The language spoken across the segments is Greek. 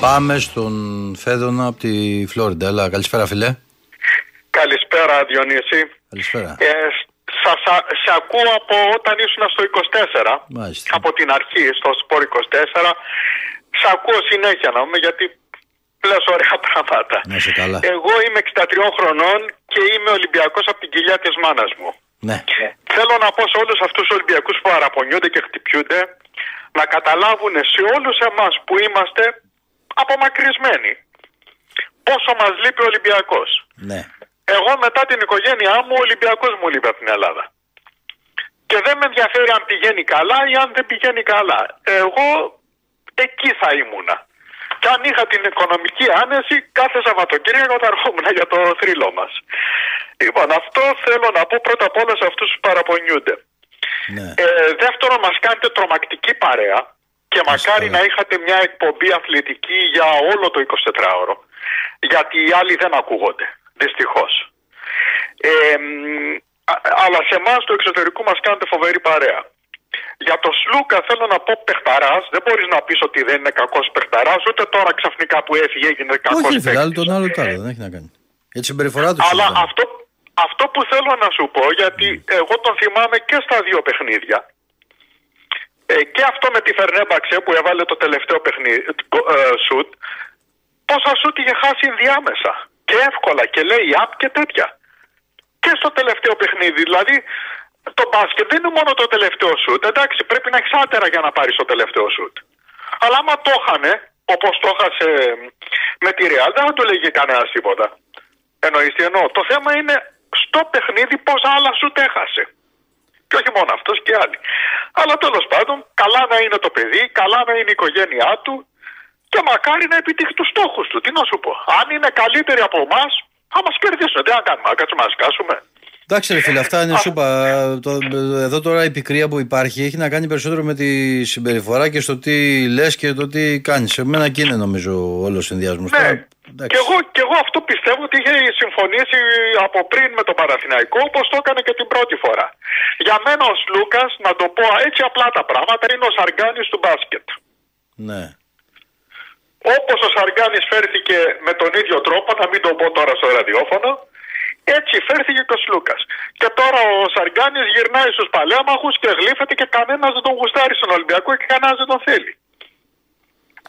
Πάμε στον Φέδωνα από τη Φλόριντα. Έλα, καλησπέρα φίλε. Καλησπέρα Διονύση. Καλησπέρα. Ε, σας, α- σε ακούω από όταν ήσουν στο 24, Μάλιστα. από την αρχή στο Σπορ 24. Σε ακούω συνέχεια να πούμε γιατί λες ωραία πράγματα. Να είσαι καλά. Εγώ είμαι 63 χρονών και είμαι Ολυμπιακός από την κοιλιά της μάνας μου. Ναι. Θέλω να πω σε όλους αυτούς τους Ολυμπιακούς που παραπονιούνται και χτυπιούνται να καταλάβουν σε όλους εμάς που είμαστε απομακρυσμένοι πόσο μας λείπει ο Ολυμπιακός. Ναι. Εγώ μετά την οικογένειά μου, ο Ολυμπιακός μου λείπει από την Ελλάδα. Και δεν με ενδιαφέρει αν πηγαίνει καλά ή αν δεν πηγαίνει καλά. Εγώ εκεί θα ήμουνα. Και αν είχα την οικονομική άνεση, κάθε Σαββατοκύριακο θα ερχόμουν για το θρύλο μας. Λοιπόν, αυτό θέλω να πω πρώτα απ' όλα σε αυτούς που παραπονιούνται. ναι. Ε, δεύτερον, μας κάνετε τρομακτική παρέα και μακάρι καλά. να είχατε μια εκπομπή αθλητική για όλο το 24ωρο. Γιατί οι άλλοι δεν ακούγονται, δυστυχώς. Ε, μ, α- αλλά σε εμάς του εξωτερικού μας κάνετε φοβερή παρέα. Για το Σλούκα θέλω να πω παιχταράς, δεν μπορείς να πεις ότι δεν είναι κακός παιχταράς, ούτε τώρα ξαφνικά που έφυγε έγινε κακός Όχι, ρε φίλε, άλλο παίκτης. τον άλλο το άλλο, δεν έχει να κάνει. Για τη συμπεριφορά του. Αλλά συζητάμε. αυτό, αυτό που θέλω να σου πω, γιατί εγώ τον θυμάμαι και στα δύο παιχνίδια. Ε, και αυτό με τη Φερνέμπαξε που έβαλε το τελευταίο παιχνίδι, ε, σουτ, πόσα σουτ είχε χάσει ενδιάμεσα. Και εύκολα και λέει απ και τέτοια. Και στο τελευταίο παιχνίδι, δηλαδή το μπάσκετ δεν είναι μόνο το τελευταίο σουτ. Εντάξει, πρέπει να έχεις άτερα για να πάρεις το τελευταίο σουτ. Αλλά άμα το είχανε, όπως το έχασε με τη Real, δεν θα του λέγει κανένας τίποτα. Εννοείς τι εννοώ; Το θέμα είναι στο παιχνίδι πόσα άλλα σου έχασε. Και όχι μόνο αυτός και άλλοι. Αλλά τέλος πάντων, καλά να είναι το παιδί, καλά να είναι η οικογένειά του και μακάρι να επιτύχει τους στόχους του. Τι να σου πω. Αν είναι καλύτεροι από εμάς, θα μας κερδίσουν. Τι να κάνουμε, να κάτσουμε να σκάσουμε. Εντάξει, ρε φίλε, αυτά είναι σούπα. Το, εδώ τώρα η πικρία που υπάρχει έχει να κάνει περισσότερο με τη συμπεριφορά και στο τι λες και το τι κάνεις. Εμένα εκεί είναι νομίζω όλος ο συνδυασμός. Ναι. Και εγώ, και εγώ αυτό πιστεύω ότι είχε συμφωνήσει από πριν με τον Παναθηναϊκό όπως το έκανε και την πρώτη φορά. Για μένα ο Σλούκας, να το πω έτσι απλά τα πράγματα, είναι ο Σαργκάνης του μπάσκετ. Ναι. Όπως ο Σαργκάνης φέρθηκε με τον ίδιο τρόπο, να μην το πω τώρα στο ραδιόφωνο, έτσι φέρθηκε και ο Σλούκας. Και τώρα ο Σαργκάνης γυρνάει στους παλέμαχους και γλύφεται και κανένας δεν τον γουστάρει στον Ολυμπιακό και κανένας δεν τον θέλει.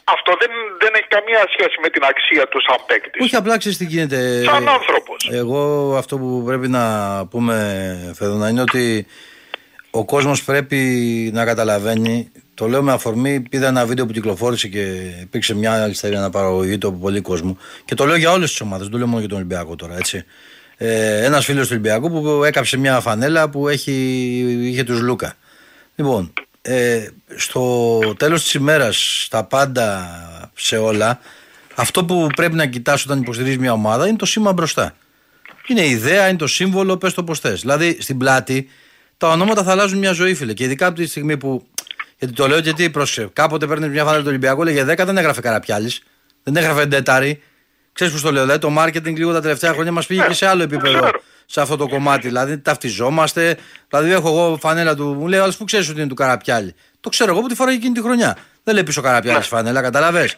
Αυτό δεν, δεν έχει καμία σχέση με την αξία του σαν παίκτης. Όχι, απλά ξέρεις τι γίνεται. Σαν άνθρωπος. Εγώ αυτό που πρέπει να πούμε, Φεδόνα, είναι ότι ο κόσμος πρέπει να καταλαβαίνει. Το λέω με αφορμή, είδα ένα βίντεο που κυκλοφόρησε και υπήρξε μια ιστορία αναπαραγωγή του από πολύ κόσμο. Και το λέω για όλες τις ομάδες, δεν το λέω μόνο για τον Ολυμπιακό τώρα, έτσι. Ε, ένας φίλος του Ολυμπιακού που έκαψε μια φανέλα που έχει, είχε τους Λούκα. Λοιπόν, ε, στο τέλος της ημέρας, στα πάντα, σε όλα, αυτό που πρέπει να κοιτάς όταν υποστηρίζεις μια ομάδα είναι το σήμα μπροστά. Είναι η ιδέα, είναι το σύμβολο, πες το πως θες. Δηλαδή, στην πλάτη, τα ονόματα θα αλλάζουν μια ζωή, φίλε. Και ειδικά από τη στιγμή που. Γιατί το λέω γιατί πρόσεξε. Κάποτε παίρνεις μια φανέλα του Ολυμπιακού, λέγε 10, δεν έγραφε Καραπιάλης. Δεν έγραφε Ντέταρη. Ξέρεις πώς το λέω. Δηλαδή, το marketing λίγο τα τελευταία χρόνια μας πήγε και σε άλλο επίπεδο ξέρω. σε αυτό το κομμάτι. Δηλαδή, ταυτιζόμαστε. Δηλαδή, έχω εγώ φανέλα του. Μου λέει, άλλο που ξέρεις ότι είναι του Καραπιάλη. Το ξέρω εγώ που τη φοράει εκείνη τη χρονιά. Δεν λέει πίσω Καραπιάλη φανέλα, καταλαβέ.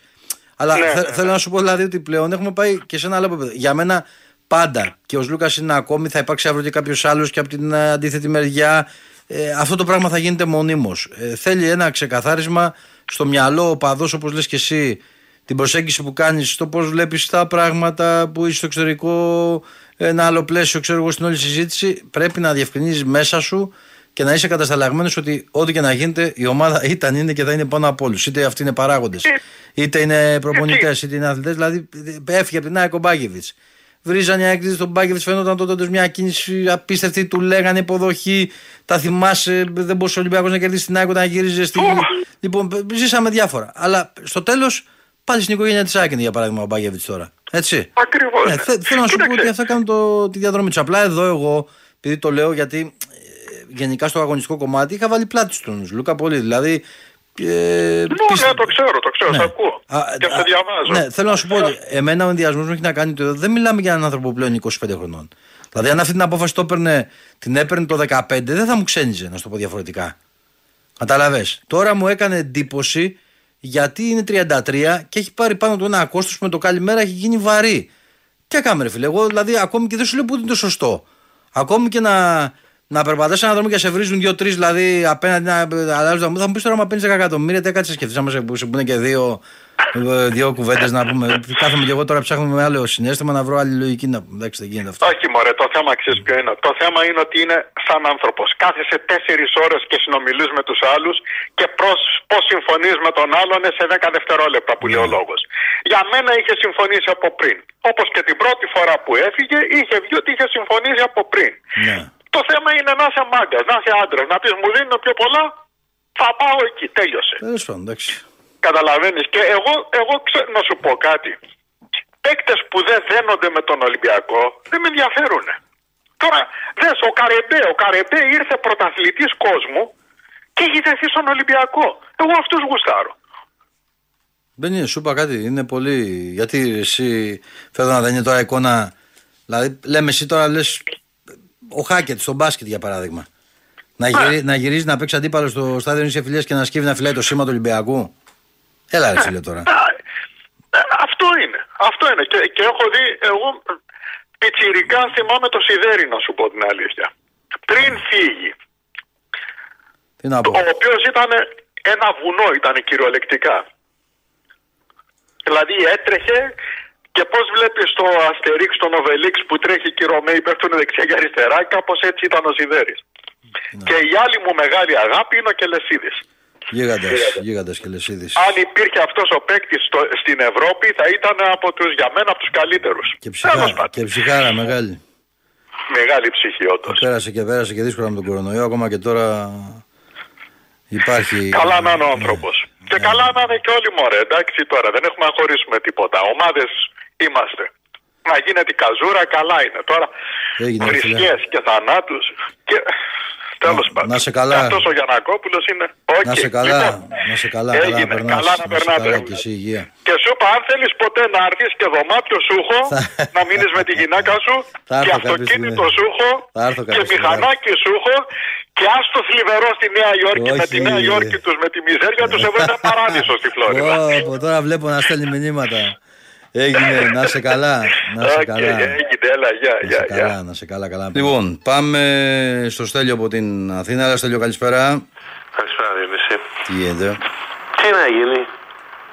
Αλλά Ναι, θε- ναι, θέλω να σου πω δηλαδή ότι πλέον έχουμε πάει και σε ένα άλλο επίπεδο. Για μένα πάντα και ο Λούκας είναι ακόμη, θα υπάρξει αύριο και κάποιος άλλος και από την ε, αντίθετη μεριά. Ε, αυτό το πράγμα θα γίνεται μονίμως. Ε, θέλει ένα ξεκαθάρισμα στο μυαλό ο παδός, όπως λες και εσύ, την προσέγγιση που κάνεις, το πώς βλέπεις τα πράγματα που είσαι στο εξωτερικό, ένα άλλο πλαίσιο, ξέρω εγώ, στην όλη συζήτηση. Πρέπει να διευκρινίζεις μέσα σου και να είσαι κατασταλαγμένος ότι ό,τι και να γίνεται η ομάδα ήταν, είναι και θα είναι πάνω από όλους. Είτε αυτοί είναι παράγοντες, είτε είναι προπονητές, είτε είναι αθλητές. Δηλαδή έφυγε από την ΑΕΚ ο Μπάκεβιτς. Βρίζανε οι έκδοση στον Μπάκεβιτς, φαίνονταν τότε μια κίνηση απίστευτη. Του λέγανε υποδοχή. Τα θυμάσαι, δεν μπορούσε ο Ολυμπιακός να κερδίσει την ΑΕΚ όταν γύριζε στην. Λοιπόν, ζήσαμε διάφορα. Αλλά στο τέλος Πάλι στην οικογένεια της Άκη για παράδειγμα ο Μπάγεβιτ τώρα. Έτσι. Ακριβώς. Ναι, θε- θέλω να σου πω ότι αυτά κάνουν το, τη διαδρομή τους. Απλά εδώ εγώ, επειδή το λέω γιατί ε, γενικά στο αγωνιστικό κομμάτι είχα βάλει πλάτη στον Λούκα πολύ. Δηλαδή. Ε, Ναι, πίστε- ναι, το ξέρω, το ξέρω, Ναι. σε ακούω. Α, και α, σε διαβάζω. Ναι, θέλω να σου πω ότι εμένα ο ενδιασμός μου έχει να κάνει ότι δεν μιλάμε για έναν άνθρωπο πλέον 25 χρονών. Δηλαδή, αν αυτή την απόφαση το έπαιρνε, την έπαιρνε το 15, δεν θα μου ξένιζε, να σου το πω διαφορετικά. Κατάλαβε. Τώρα μου έκανε εντύπωση γιατί είναι 33 και έχει πάρει πάνω του ένα κόστο που με το καλημέρα έχει γίνει βαρύ. Τι έκαμε, ρε φίλε. Εγώ δηλαδή ακόμη και δεν σου λέω που είναι το σωστό. Ακόμη και να, να περπατάς ένα δρόμο και σε βρίζουν δύο-τρεις δηλαδή απέναντι να αλλάζουν. Θα μου πεις τώρα, μα παίρνει 10 εκατομμύρια, τι κάτσε σκεφτείς. Άμα σε, σε πούνε και δύο, ε, δύο κουβέντες να πούμε. Κάθομαι και εγώ τώρα ψάχνουμε με άλλο συνέστημα να βρω άλλη λογική να πούμε. Εντάξει, δεν γίνεται αυτό. Όχι, μωρέ, το θέμα ξέρεις ποιο είναι. Το θέμα είναι ότι είναι σαν άνθρωπος. Κάθεσαι τέσσερις ώρες και συνομιλείς με τους άλλους και πώς συμφωνείς με τον άλλον σε 10 δευτερόλεπτα που λέει ο λόγος. Για μένα είχε συμφωνήσει από πριν. Όπως και την πρώτη φορά που έφυγε, είχε βγει ότι είχε συμφωνήσει από πριν. Ναι. Το θέμα είναι να είσαι μάγκας, να είσαι άντρας, να πεις μου δίνουν πιο πολλά, θα πάω εκεί. Τέλειωσε. Τέλος πάντων, εντάξει. Καταλαβαίνεις. Και εγώ, εγώ ξέρω να σου πω κάτι. Παίκτες που δεν δένονται με τον Ολυμπιακό δεν με ενδιαφέρουν. Τώρα, δες, ο Καρεμπέ, ο Καρεμπέ ήρθε πρωταθλητής κόσμου και έχει δεθεί στον Ολυμπιακό. Εγώ αυτούς γουστάρω. Δεν είναι, σου είπα κάτι. Είναι πολύ. Γιατί εσύ θέλω να δεν είναι τώρα εικόνα. Δηλαδή, λέμε εσύ τώρα λες. Ο Χάκετ στο μπάσκετ για παράδειγμα. Να, γυρί, να γυρίζει να παίξει αντίπαλο στο στάδιο νησί φιλία και να σκύβει να φυλάει το σήμα του Ολυμπιακού. Έλα, ρε φίλε τώρα. Α, ε, Αυτό είναι. Αυτό είναι. Και, και έχω δει, εγώ πιτσιρικά θυμάμαι το Σιδέρι να σου πω την αλήθεια. Πριν φύγει, Τι να πω. ο οποίος ήταν ένα βουνό, ήταν κυριολεκτικά. Δηλαδή έτρεχε και πώς βλέπεις το Αστερίξ, το Νοβελίξ που τρέχει και οι Ρωμαίοι πέφτουν δεξιά και αριστερά, κάπως έτσι ήταν ο Σιδέρης. Και η άλλη μου μεγάλη αγάπη είναι ο Κελεσίδης. Γίγαντας, γίγαντας και λεσίδης. Αν υπήρχε αυτός ο παίκτης στην Ευρώπη θα ήταν από τους, για μένα από τους καλύτερους. Και, Τέλος ψυχά, πάντων. και ψυχάρα μεγάλη. Μεγάλη ψυχή όντως. Πέρασε και πέρασε και δύσκολα με τον κορονοϊό. Ακόμα και τώρα υπάρχει. Καλά να είναι ο άνθρωπος. Ναι. Και καλά να είναι και όλοι μωρέ. Εντάξει τώρα, δεν έχουμε να χωρίσουμε τίποτα. Ομάδες είμαστε. Να γίνεται η καζούρα, καλά είναι. Τώρα Έγινε, ρε φίλε. βρισκέ και θανάτους. Και... Τέλος Να- πάντων. να σε καλά. Αυτός ο Γιαννακόπουλος είναι. Οκ. Να σε καλά, Λοιπόν, να σε καλά, καλά να έγινε. περνάς, Καλά να να σε περνάτε. καλά και εσύ υγεία. Και σου είπα, αν θέλεις ποτέ να έρθεις και δωμάτιο σου έχω, Θα- να μείνεις με τη γυναίκα σου Θα και έρθω κάποια αυτοκίνητο στιγμή. σου έχω Θα έρθω και κάποια στιγμή. μηχανάκι σου έχω και άστο θλιβερό στη Νέα Υόρκη με τη Όχι. Νέα Υόρκη τους, με τη μιζέρια τους, εδώ είναι παράδεισο στη Φλόριδα. Ω, από τώρα βλέπω να στέλνει μηνύματα. Έγινε, να σε καλά. Να σε Οκ, καλά. έγινε, έλα, γεια, Να γεια, σε καλά, γεια. να σε καλά, καλά. Λοιπόν, πάμε στο Στέλιο από την Αθήνα. Έλα, Στέλιο, καλησπέρα. Καλησπέρα, Διονύση. Τι γίνεται; Τι να γίνει.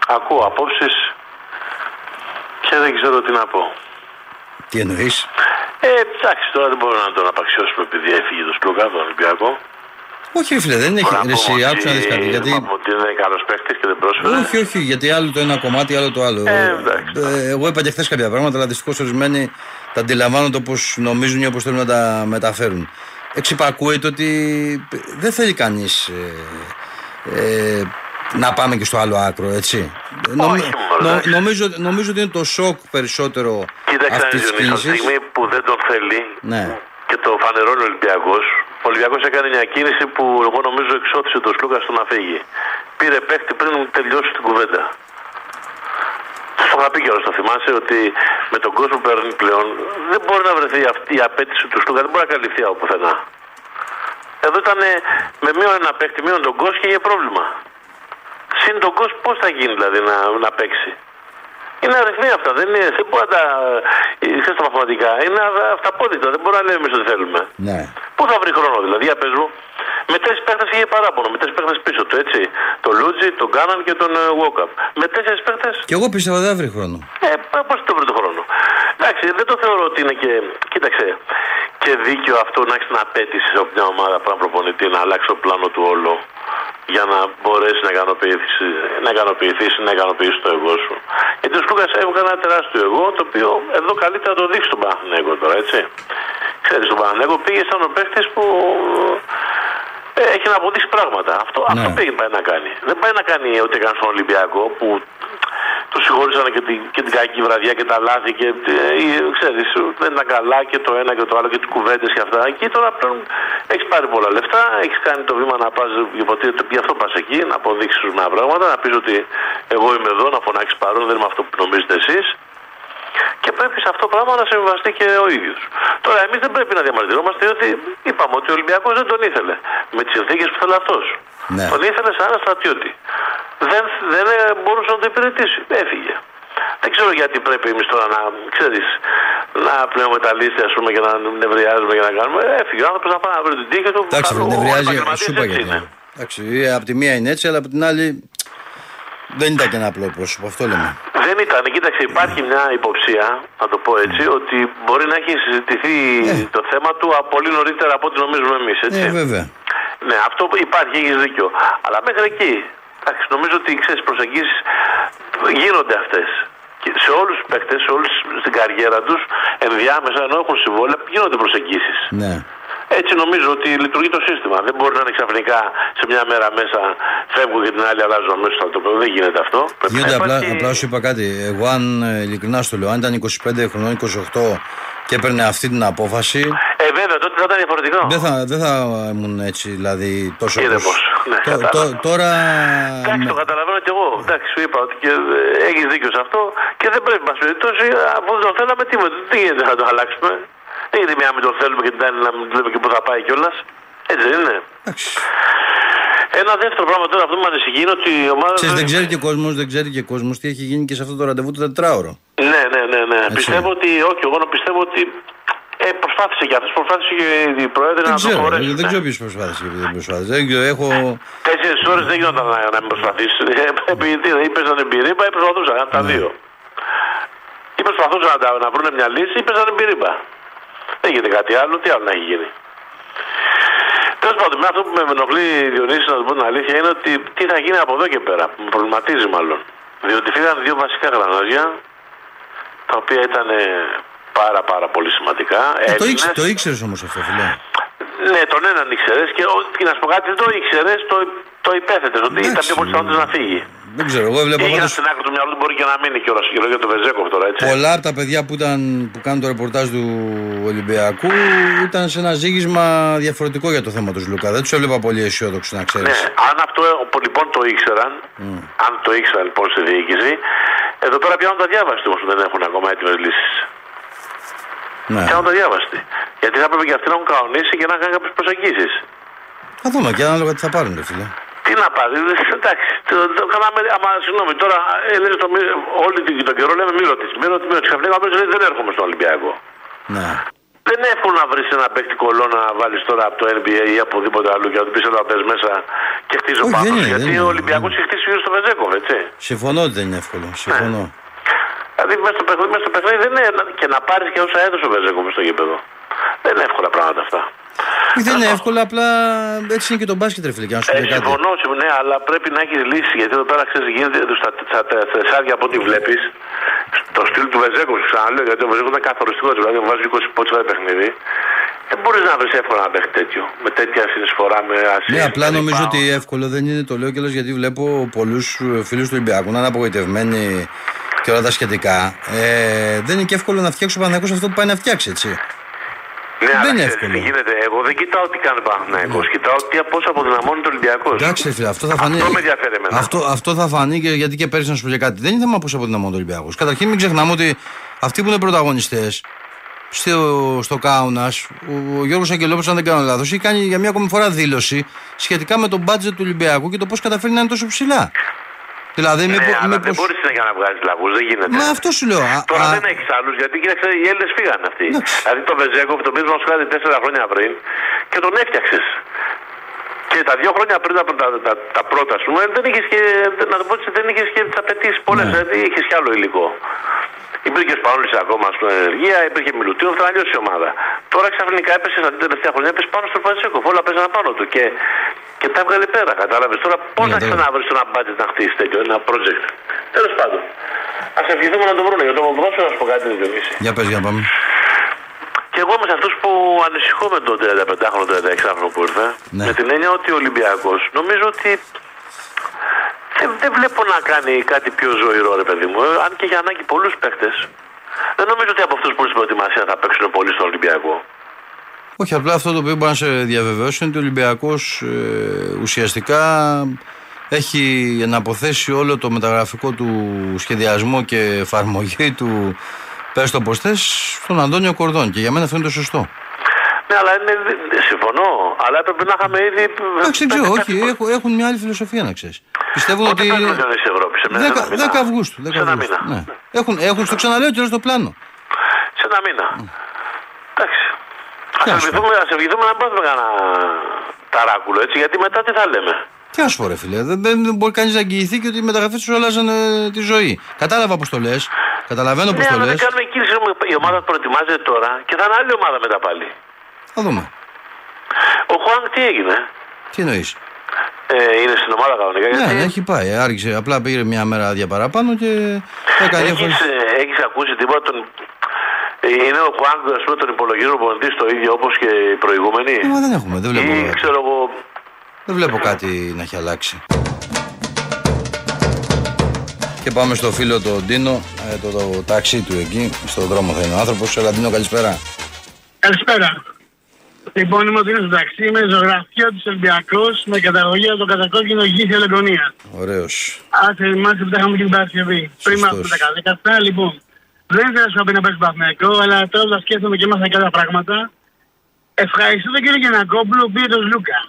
Ακούω απόψεις και δεν ξέρω τι να πω. Τι εννοείς; Ε, εντάξει, τώρα δεν μπορώ να τον απαξιώσουμε επειδή έφυγε το Σλούκα, τον Ολυμπιακό. Όχι, ρε φίλε, δεν έχει. Μπορώ να Ρε, εσύ, πούμε άκουσα να δεις κάτι. Γιατί... είπαμε ότι είναι καλός παίκτης και δεν πρόσφερε. Όχι, όχι, γιατί άλλο το ένα κομμάτι, άλλο το άλλο. Ε, εντάξει. Ε, εγώ είπα και χθες κάποια πράγματα, αλλά δυστυχώς ορισμένοι τα αντιλαμβάνονται όπω νομίζουν ή όπως θέλουν να τα μεταφέρουν. Εξυπακούεται ότι δεν θέλει κανείς ε, να πάμε και στο άλλο άκρο, έτσι. Όχι, μωρέ, εντάξει. νομίζω, νομίζω ότι είναι το σοκ περισσότερο Κοίταξε να αυτής δεις, της Διονύση, από τη κίνηση. στιγμή που δεν τον θέλει Ναι. και το φανερώνει ο Ολυμπιακός, ο Ολυμπιακός έκανε μια κίνηση που εγώ νομίζω εξώθησε τον Σλούκα στο να φύγει. Πήρε παίκτη πριν τελειώσει την κουβέντα. Το είχα πει κιόλας, το θυμάσαι, ότι με τον κόσμο που παίρνει πλέον δεν μπορεί να βρεθεί αυτή η απέτηση του Σλούκα, δεν μπορεί να καλυφθεί από πουθενά. Εδώ ήταν με μείον ένα παίκτη, μείον τον κόσμο και είχε πρόβλημα. Συν τον κόσμο πώς θα γίνει δηλαδή να, να παίξει; Είναι αριθμοί αυτά, δεν, είναι, δεν μπορεί να τα. ε, Ξέρεις τα μαθηματικά. Είναι α- αυταπόδειτα, δεν μπορούμε να λέμε εμείς ότι θέλουμε. Ναι. Πού θα βρει χρόνο δηλαδή, για πες μου. Με τέσσερι παίχτες είχε παράπονο, με τέσσερι παίχτες πίσω του, έτσι. Το Λούτζι, τον Κάναν και τον Βόκαπ. Με τέσσερις παίχτες, Και εγώ πίστευα δεν θα βρει χρόνο. ε, πώς το βρει το χρόνο. Εντάξει, δεν το θεωρώ ότι είναι και. Κοίταξε. Και δίκαιο αυτό να έχεις την απέτηση από μια ομάδα που να προπονητή να αλλάξει το πλάνο του όλο για να μπορέσει να ικανοποιήσει, να ικανοποιηθείς, να ικανοποιήσει το εγώ σου. Γιατί ο Σκούκα έβγαλε ένα τεράστιο εγώ, το οποίο εδώ καλύτερα το δείξει στον Παναθηναϊκό τώρα, έτσι. Ξέρεις, τον Παναθηναϊκό πήγε σαν ο παίχτης που ε, έχει να αποδείξει πράγματα. Αυτό, Ναι. αυτό πήγε πάει να κάνει. Δεν πάει να κάνει ό,τι έκανε στον Ολυμπιακό που του συγχώρησαν και την, και την κακή βραδιά και τα λάθη και ε, ξέρεις, δεν ήταν καλά και το ένα και το άλλο και τις κουβέντες και αυτά. Εκεί τώρα πλέον έχεις πάρει πολλά λεφτά, έχεις κάνει το βήμα να πας, υποτίθεται γι' αυτό πας εκεί, να αποδείξεις μια πράγματα, να πεις ότι εγώ είμαι εδώ, να φωνάξεις παρόν, δεν είμαι αυτό που νομίζετε εσείς. Και πρέπει σε αυτό το πράγμα να συμβαστεί και ο ίδιος. Τώρα, εμείς δεν πρέπει να διαμαρτυρόμαστε, διότι είπαμε ότι ο Ολυμπιακός δεν τον ήθελε. Με τις συνθήκες που θέλει αυτός. Ναι. Τον ήθελες σαν ένα στρατιώτη. Δεν, δεν ε, μπορούσε να το υπηρετήσει. Έφυγε. Δεν ξέρω γιατί πρέπει εμείς τώρα να ξέρεις, να πνέουμε τα λίστια ας πούμε, και να νευριάζουμε και να κάνουμε. Έφυγε ο άνθρωπος να πάει να βρει την τύχη του. Εντάξει, Καλό, νευριάζει, επαγγελματίας σου είπα έτσι γιατί. είναι. Εντάξει, ε, από τη μία είναι έτσι, αλλά από την άλλη δεν ήταν και ένα απλό πρόσωπο. Αυτό λέμε. Δεν ήταν. Κοίταξε, υπάρχει μια υποψία, να το πω έτσι, ότι μπορεί να έχει συζητηθεί Ναι. το θέμα του από πολύ νωρίτερα από ό,τι νομίζουμε εμείς. Ε, βέβαια. Ναι, αυτό που υπάρχει, έχεις δίκιο. Αλλά μέχρι εκεί. Εντάξει, νομίζω ότι ξέρεις προσεγγίσεις γίνονται αυτές. Σε όλους τους παίκτες, σε όλους στην καριέρα τους, ενδιάμεσα ενώ έχουν συμβόλαια, γίνονται προσεγγίσεις. Ναι. Έτσι νομίζω ότι λειτουργεί το σύστημα. Δεν μπορεί να είναι ξαφνικά σε μια μέρα μέσα φεύγω και την άλλη αλλάζω αμέσως το τοπίο. Δεν γίνεται αυτό. Πρέπει να Γίνονται απλά, υπάρχει- απλά σου είπα κάτι. Εγώ, αν ε, ειλικρινά στο λέω, αν ήταν 25 χρονών, 28 και έπαιρνε αυτή την απόφαση, Ε, βέβαια, τότε θα ήταν διαφορετικό. δεν θα, δεν θα ήμουν έτσι, δηλαδή τόσο. Ήρεμος. όπως- Ναι, Το- κατάλαβα. το- τώρα. Εντάξει, το καταλαβαίνω κι εγώ. Εντάξει, σου είπα ότι έχεις δίκιο σε αυτό και δεν πρέπει να περιπτώσει, αφού δεν το θέλαμε, τι, τι γίνεται να το αλλάξουμε. Δεν γίνεται μια να μην το θέλουμε και την άλλη να μην βλέπουμε και πού θα πάει κιόλας. Έτσι δεν είναι. εντάξει. Ένα δεύτερο πράγμα τώρα αυτό που με ανησυχεί είναι ότι η ομάδα. Ξέρεις, δεν ξέρει και ο κόσμο, δεν ξέρει και ο κόσμος τι έχει γίνει και σε αυτό το ραντεβού το τετράωρο. Ναι, ναι, ναι. ναι. Πιστεύω ότι, όχι, εγώ πιστεύω ότι ε, προσπάθησε κι αυτός, προσπάθησε και η Πρόεδρε Δεν να το ξέρω, χωρέσει. δεν ξέρω ποιος προσπάθησε και ποιο δεν προσπάθησε. Δεν ξέρω, έχω. Τέσσερις ώρες δεν γινόταν να, να μην προσπαθήσει. Επειδή ή παίζαν εμπειρήμπα ή προσπαθούσαν. Ναι. Τα δύο. Ή προσπαθούσαν να, τα- να βρουν μια λύση ή παίζαν εμπειρήμπα. Δεν γίνεται κάτι άλλο, τι άλλο να έχει γίνει. Τέλος πάντων, με αυτό που με ενοχλεί Διονύσης, να του πω την αλήθεια, είναι ότι τι θα γίνει από εδώ και πέρα. που Με προβληματίζει μάλλον. Διότι φύγαν δύο βασικά γρανάζια, τα οποία ήταν ε, πάρα πάρα πολύ σημαντικά. Ε, το, Έλληνες. ήξε, το ήξερες όμως αυτό, φιλέ. Ναι, τον έναν ήξερες και, ο- και να σου πω κάτι, δεν το ήξερες, το, το υπέθετες. Ότι Εντάξει. ήταν πιο πολύ πιθανό να φύγει. Δεν ξέρω, εγώ έβλεπα Έγιναν πάντως στην άκρη του μυαλού του μπορεί και να μείνει κιόλα και για το Βεζέκοφ τώρα, έτσι. πολλά από τα παιδιά που, ήταν, που κάνουν το ρεπορτάζ του Ολυμπιακού ήταν σε ένα ζήγισμα διαφορετικό για το θέμα τους Λουκά. Δεν τους έβλεπα πολύ αισιόδοξου, να ξέρεις. Ναι, αν αυτό ε, λοιπόν το ήξεραν, αν το ήξεραν λοιπόν στη διοίκηση, εδώ πέρα πιάνουν τα διάβαστοι όμως που δεν έχουν ακόμα έτοιμες λύσεις. Ναι. Πιάνουν τα διάβαστοι. Γιατί θα έπρεπε και αυτοί να έχουν κανονίσει και να κάνουν κάποιες προσεγγίσεις. Θα δούμε και ανάλογα τι θα πάρουν, ρε φίλε. Τι να πάρει, εντάξει. Το, το κάναμε, άμα συγγνώμη, τώρα ε, λες το, μη- όλη την, τον καιρό λέμε μη ρωτήσεις. Μη ρωτήσεις, μη ρωτήσεις. Ξαφνικά όμως λέει δεν έρχομαι στον Ολυμπιακό. Ναι. Δεν είναι εύκολο να βρεις ένα παίκτη κολόνα να βάλεις τώρα από το NBA ή από οπουδήποτε αλλού και να του πεις να πες μέσα και χτίζω Όχι, πάνω. δεν σου. είναι, Γιατί δεν ο είναι. Ολυμπιακός έχει χτίσει γύρω στο Βεζέκοφ, έτσι. Συμφωνώ ότι δεν είναι εύκολο. Συμφωνώ. Δηλαδή μέσα στο παιχνίδι, μέσα στο παιχνίδι δεν είναι και να πάρεις και όσα έδωσε ο Βεζέκοφ στο γήπεδο. Δεν είναι εύκολα πράγματα αυτά. Όχι, Δεν είναι εύκολο, απλά έτσι είναι και το μπάσκετ, ρε φίλε. Και να σου Ε, πει κάτι. συμφωνώ, συμφωνώ, ναι, αλλά πρέπει να έχει λύση. Γιατί εδώ πέρα ξέρεις, γίνεται στα, στα, στα τεσσάρια από ό,τι βλέπεις. Το στυλ του Βεζέκου, σου ξαναλέω, γιατί ο Βεζέκου ήταν καθοριστικός. Δηλαδή, βάζεις 20 πόντους κάθε παιχνίδι. Δεν μπορείς να βρεις εύκολα ένα παίχτη τέτοιο. Με τέτοια συνεισφορά, με ασύστη. Ναι, απλά νομίζω ότι εύκολο δεν είναι, το λέω κιόλας γιατί βλέπω πολλούς φίλους του Ολυμπιακού να είναι απογοητευμένοι και όλα τα σχετικά. Ε, δεν είναι και εύκολο να φτιάξει ο Παναγιώτο αυτό που πάει να φτιάξει, έτσι. Ναι, δεν αλλά είναι ξέρεις εύκολο. τι γίνεται. Εγώ δεν κοιτάω τι κάνει ο Παναθηναϊκός. Κοιτάω τι, πώς αποδυναμώνει το Ολυμπιακός. Εντάξει, ρε φίλε, αυτό θα φανεί. Αυτό με ενδιαφέρει εμένα. Αυτό, αυτό θα φανεί και γιατί και πέρυσι να σου πω και κάτι. Δεν είναι θέμα πώς αποδυναμώνει ο Ολυμπιακός. Καταρχήν, μην ξεχνάμε ότι αυτοί που είναι πρωταγωνιστές στο, στο Κάουνας, ο Γιώργος Αγγελόπουλος, αν δεν κάνω λάθος, έχει κάνει για μια ακόμη φορά δήλωση σχετικά με το μπάτζετ του Ολυμπιακού και το πώς καταφέρει να είναι τόσο ψηλά. Δηλαδή, Ναι, μήπως- αλλά δεν μήπως- μπορείς συνέχεια να βγάζει λαγούς, δεν γίνεται. Μα αυτό σου λέω. Α, Τώρα α, δεν έχεις άλλους γιατί κοίταξε, οι Έλληνες φύγαν αυτοί. Εντάξει. Δηλαδή το Βεζέκοφ τον πήρε σου κάνει τέσσερα χρόνια πριν και τον έφτιαξες. Και τα δύο χρόνια πριν από τα, τα, τα πρώτα σου, δεν είχες και, να το πω έτσι, δεν είχες και τις απαιτήσεις πολλές. Ναι. Δηλαδή είχε κι άλλο υλικό. Υπήρχε Σπανούλης ακόμα στην ενεργεία, υπήρχε Μιλουτίνο, θα αλλιώσει η ομάδα. Τώρα ξαφνικά έπεσε στα τελευταία χρόνια, έπεσε πάνω στο Βαζέκοφ. Όλα παίζανε πάνω του και, και τα έβγαλε πέρα. Κατάλαβες τώρα πώς Ναι, να τώρα. ξαναβρεις ένα budget να χτίσει τέτοιο, ένα project. Τέλος πάντων. Α ευχηθούμε να το βρουν. Για το ποδόσφαιρο να σου πω κάτι δεν διονύσει. Για πες, για να πάμε. Και εγώ είμαι σε αυτούς που ανησυχώ με τον 35χρονο, 36χρονο που ήρθε. Ναι. Με την έννοια ότι ο Ολυμπιακός νομίζω ότι δεν, δεν βλέπω να κάνει κάτι πιο ζωηρό, ρε παιδί μου. Ε, Αν και για ανάγκη πολλούς παίχτε. Δεν νομίζω ότι από αυτούς που είναι στην προετοιμασία θα παίξουν πολύ στον Ολυμπιακό. Όχι, απλά αυτό το οποίο μπορώ να σε διαβεβαιώσω είναι ότι ο Ολυμπιακός ουσιαστικά έχει να αποθέσει όλο το μεταγραφικό του σχεδιασμό και εφαρμογή του πες το πως θες, στον Αντώνιο Κορδόν και για μένα αυτό είναι το σωστό. Ναι, αλλά είναι, συμφωνώ. Αλλά έπρεπε να είχαμε ήδη. Εντάξει, δεν ξέρω, όχι, έχουν, έχουν μια άλλη φιλοσοφία να ξέρεις. Πιστεύω Πότε ότι. θα έρθουν στην Ευρώπης, σε 10, ένα μήνα. 10 Αυγούστου. 10 Σε ένα Αυγούστου, μήνα. ναι. Έχουν, έχουν, στο ξαναλέω και στο πλάνο. Σε ένα μήνα. Εντάξει. Τι Ας ας ευχηθούμε, ας ευχηθούμε να πάθουμε κανένα ταράκουλο έτσι, γιατί μετά τι θα λέμε. Τι α πω, ρε φίλε. Δεν, δεν μπορεί κανείς να εγγυηθεί και ότι οι μεταγραφέ τους άλλαζαν ε, τη ζωή. Κατάλαβα πώς το λες. Καταλαβαίνω πώς Ναι, το αλλά λες. δεν κάνουμε κίνηση. Η ομάδα που προετοιμάζεται τώρα και θα είναι άλλη ομάδα μετά πάλι. Θα δούμε. Ο Χουάνγκ τι έγινε; Τι εννοείς; Ε, είναι στην ομάδα κανονικά. Ναι, γιατί ναι, έχει πάει. Άργησε. Απλά πήρε μια μέρα άδεια παραπάνω και έκανε έχεις, διάφορε. ε, έχεις ακούσει τίποτα τον... ε, Είναι ο Χουάνγκ, ας πούμε, τον υπολογίζει ο πονητής το ίδιο όπως και οι προηγούμενοι. Ε, Μα δεν έχουμε, δεν βλέπω, Ή ξέρω εγώ, δεν βλέπω κάτι να έχει αλλάξει. Και πάμε στο φίλο τον Ντίνο, ε, το, το, ταξί του εκεί, στον δρόμο θα είναι ο άνθρωπος. Έλα Ντίνο, καλησπέρα. Καλησπέρα. Λοιπόν, είμαι ο Δίνος στο ταξί, είμαι ζωγραφείο της Ολυμπιακός με καταγωγή από το κατακόκκινο γη της Ελεγγονίας. Ωραίος. Αν θυμάστε που τα είχαμε και την Παρασκευή. Πριν από Σωστός. τα 10 λοιπόν. Δεν ήθελα να σου πει να παίξει Παθηναϊκό, αλλά τώρα τα σκέφτομαι και έμαθα και άλλα πράγματα. Ευχαριστώ τον κύριο Γιανακόπουλο που πήρε τον Λούκα.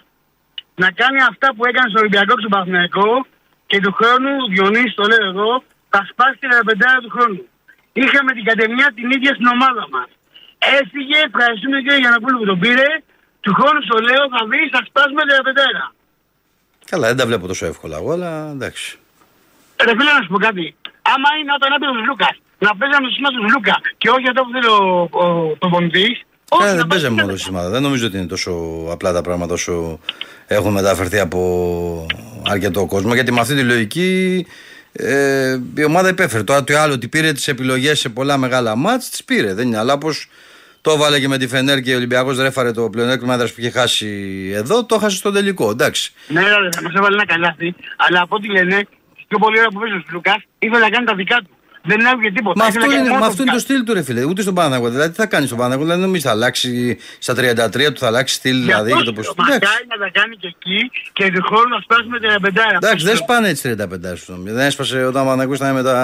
Να κάνει αυτά που έκανε στο Ολυμπιακό και στον Παθηναϊκό και του χρόνου, Διονύση το λέω εγώ, θα σπάσει την 45 του χρόνου. Είχαμε την κατεμιά την ίδια στην ομάδα μας. Έφυγε, ευχαριστούμε τον κύριο Γιανακόπουλο που τον πήρε. Του χρόνου στο λέω, θα δεις, θα σπάσουμε την 45. Καλά, δεν τα βλέπω τόσο εύκολα εγώ, αλλά εντάξει. Ρε φίλε να σου πω κάτι. Άμα είναι όταν έπαιρνε ο Λούκας να παίζαμε το σήμα του Λούκα και όχι αυτό που θέλει ο, ο, ο προπονητής, όχι, Ε, να δεν πάει παίζαμε στην μόνο σήμερα. Δεν νομίζω ότι είναι τόσο απλά τα πράγματα όσο έχουν μεταφερθεί από αρκετό κόσμο. Γιατί με αυτή τη λογική ε, η ομάδα υπέφερε. Τώρα το άλλο ότι πήρε τις επιλογές σε πολλά μεγάλα μάτς, τις πήρε. Δεν είναι. Αλλά όπως το έβαλε και με τη Φενέρ και ο Ολυμπιακός ρέφαρε το πλεονέκτημα έδρας που είχε χάσει εδώ, το έχασε στο τελικό. Εντάξει. Ναι, ρε, θα μας έβαλε ένα καλάθι, αλλά από ό,τι λένε, πιο πολύ ώρα που παίζει ο Λούκας, ήθελε να κάνει τα δικά του. Δεν άκουγε τίποτα. Μα ήθελε αυτό, να κάνει είναι, μόνο μα αυτό είναι το δικά του. στυλ του, ρε φίλε. Ούτε στον Παναγό. Δηλαδή, τι θα κάνει στον Παναγό. Δηλαδή, νομίζει θα αλλάξει στα 33 του, θα αλλάξει στυλ. Γι' Δηλαδή, αυτό για το σου πώ. λέω, Μακάρι να τα κάνει και εκεί και του χρόνου να σπάσουμε την 45. Εντάξει, δεν σπάνε έτσι 35 σου νομίζω. Δεν έσπασε όταν ο Παναγό ήταν με, τα...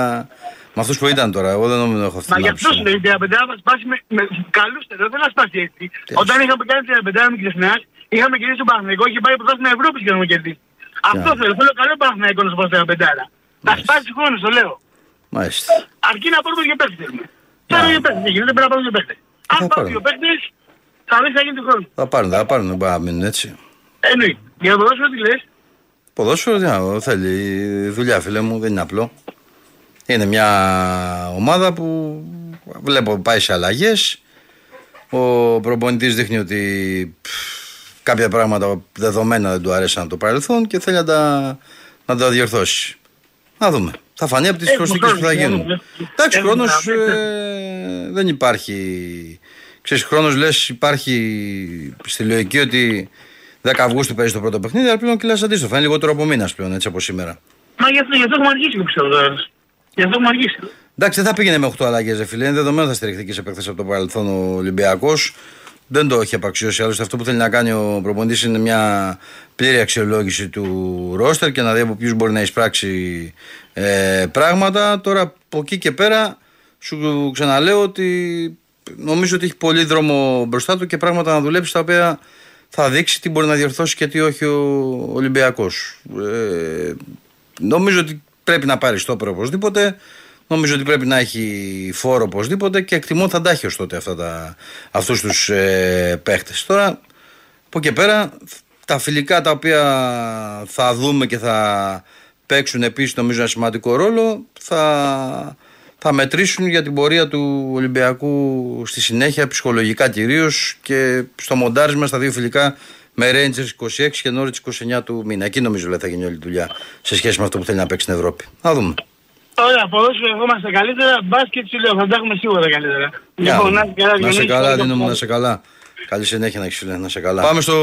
με αυτού που ήταν τώρα. Εγώ δεν νομίζω έχω αυτή Μα την γι' αυτό άποψη. σου λέει η 35 θα σπάσει με, με καλούς τελειώ, δεν θα σπάσει έτσι. Όταν είχαμε κάνει την 35 με ξεχνάς, είχαμε κερδίσει τον Παναθηναϊκό, είχε πάρει πρωτάθλημα Ευρώπης και να μου κερδίσει. Αυτό θέλω, θέλω καλό Παναθηναϊκό να σπάσει την 35. Θα σπάσει του χρόνου, το λέω. Μάλιστα. Αρκεί να πάρουμε δύο παίκτες θέλουμε. Θέλω δύο παίκτες, δεν γίνεται, πρέπει να πάρουμε δύο παίκτες. Αν Θα πάρουμε πάρουμε. δύο παίκτες, θα δεις τι θα γίνει του χρόνου. Θα πάρουν, θα πάρουν. Δεν μπορεί να μείνουν έτσι. Εννοεί. Για να το δώσουμε τι λες, Ποδόσφαιρο τι να θέλει δουλειά, φίλε μου, δεν είναι απλό. Είναι μια ομάδα που βλέπω πάει σε αλλαγές. Ο προπονητής δείχνει ότι πφ, κάποια πράγματα δεδομένα δεν του αρέσαν από το παρελθόν και θέλει να τα, να τα διορθώσει. Να δούμε. Θα φανεί από τις Έχουμε προσθήκε που θα χρόνο, γίνουν. έχουμε. Εντάξει, Έχουμε χρόνος να δεν υπάρχει. Ξέρεις, χρόνος λες υπάρχει στη λογική ότι 10 Αυγούστου παίζει το πρώτο παιχνίδι, αλλά πλέον κυλάς αντίστοιχα. Είναι λιγότερο από μήνας πλέον, έτσι από σήμερα. Μα γι' αυτό, γι' αυτό έχουμε αργήσει, εγώ ξέρω τώρα. Γι' αυτό έχουμε αργήσει. Εντάξει, δεν θα πήγαινε με 8 αλλαγές, ρε φίλε. Είναι δεδομένο θα στηριχθεί και σε επέκταση από το παρελθόν ο Ολυμπιακός. Δεν το έχει απαξιώσει. Άλλωστε, αυτό που θέλει να κάνει ο προπονητής είναι μια πλήρη αξιολόγηση του ρόστερ και να δει από ποιους μπορεί να εισπράξει ε, πράγματα. Τώρα από εκεί και πέρα σου ξαναλέω ότι νομίζω ότι έχει πολύ δρόμο μπροστά του και πράγματα να δουλέψει τα οποία θα δείξει τι μπορεί να διορθώσει και τι όχι ο Ολυμπιακός. Ε, νομίζω ότι πρέπει να πάρει στόπερ οπωσδήποτε. Νομίζω ότι πρέπει να έχει φόρο οπωσδήποτε και εκτιμώ θα τα έχει ως τότε αυτά τα, αυτούς τους ε, παίχτες. Τώρα από εκεί πέρα τα φιλικά τα οποία θα δούμε και θα παίξουν επίσης νομίζω ένα σημαντικό ρόλο θα, θα μετρήσουν για την πορεία του Ολυμπιακού στη συνέχεια ψυχολογικά κυρίως και στο μοντάρισμα στα δύο φιλικά με Rangers 26 και Norwich 29 του μήνα. Εκεί νομίζω λέει, θα γίνει όλη η δουλειά σε σχέση με αυτό που θέλει να παίξει στην Ευρώπη. Να δούμε. Ωραία, ποδόσφαιρο ερχόμαστε καλύτερα. Μπάσκετ σου λέω, θα τα έχουμε σίγουρα καλύτερα. Για Λοιπόν, να να είσαι καλά, να σε Διονύση, καλά, όλο δίνομαι το- να σε καλά. Καλή συνέχεια να έχεις φίλε, να σε καλά. Πάμε στο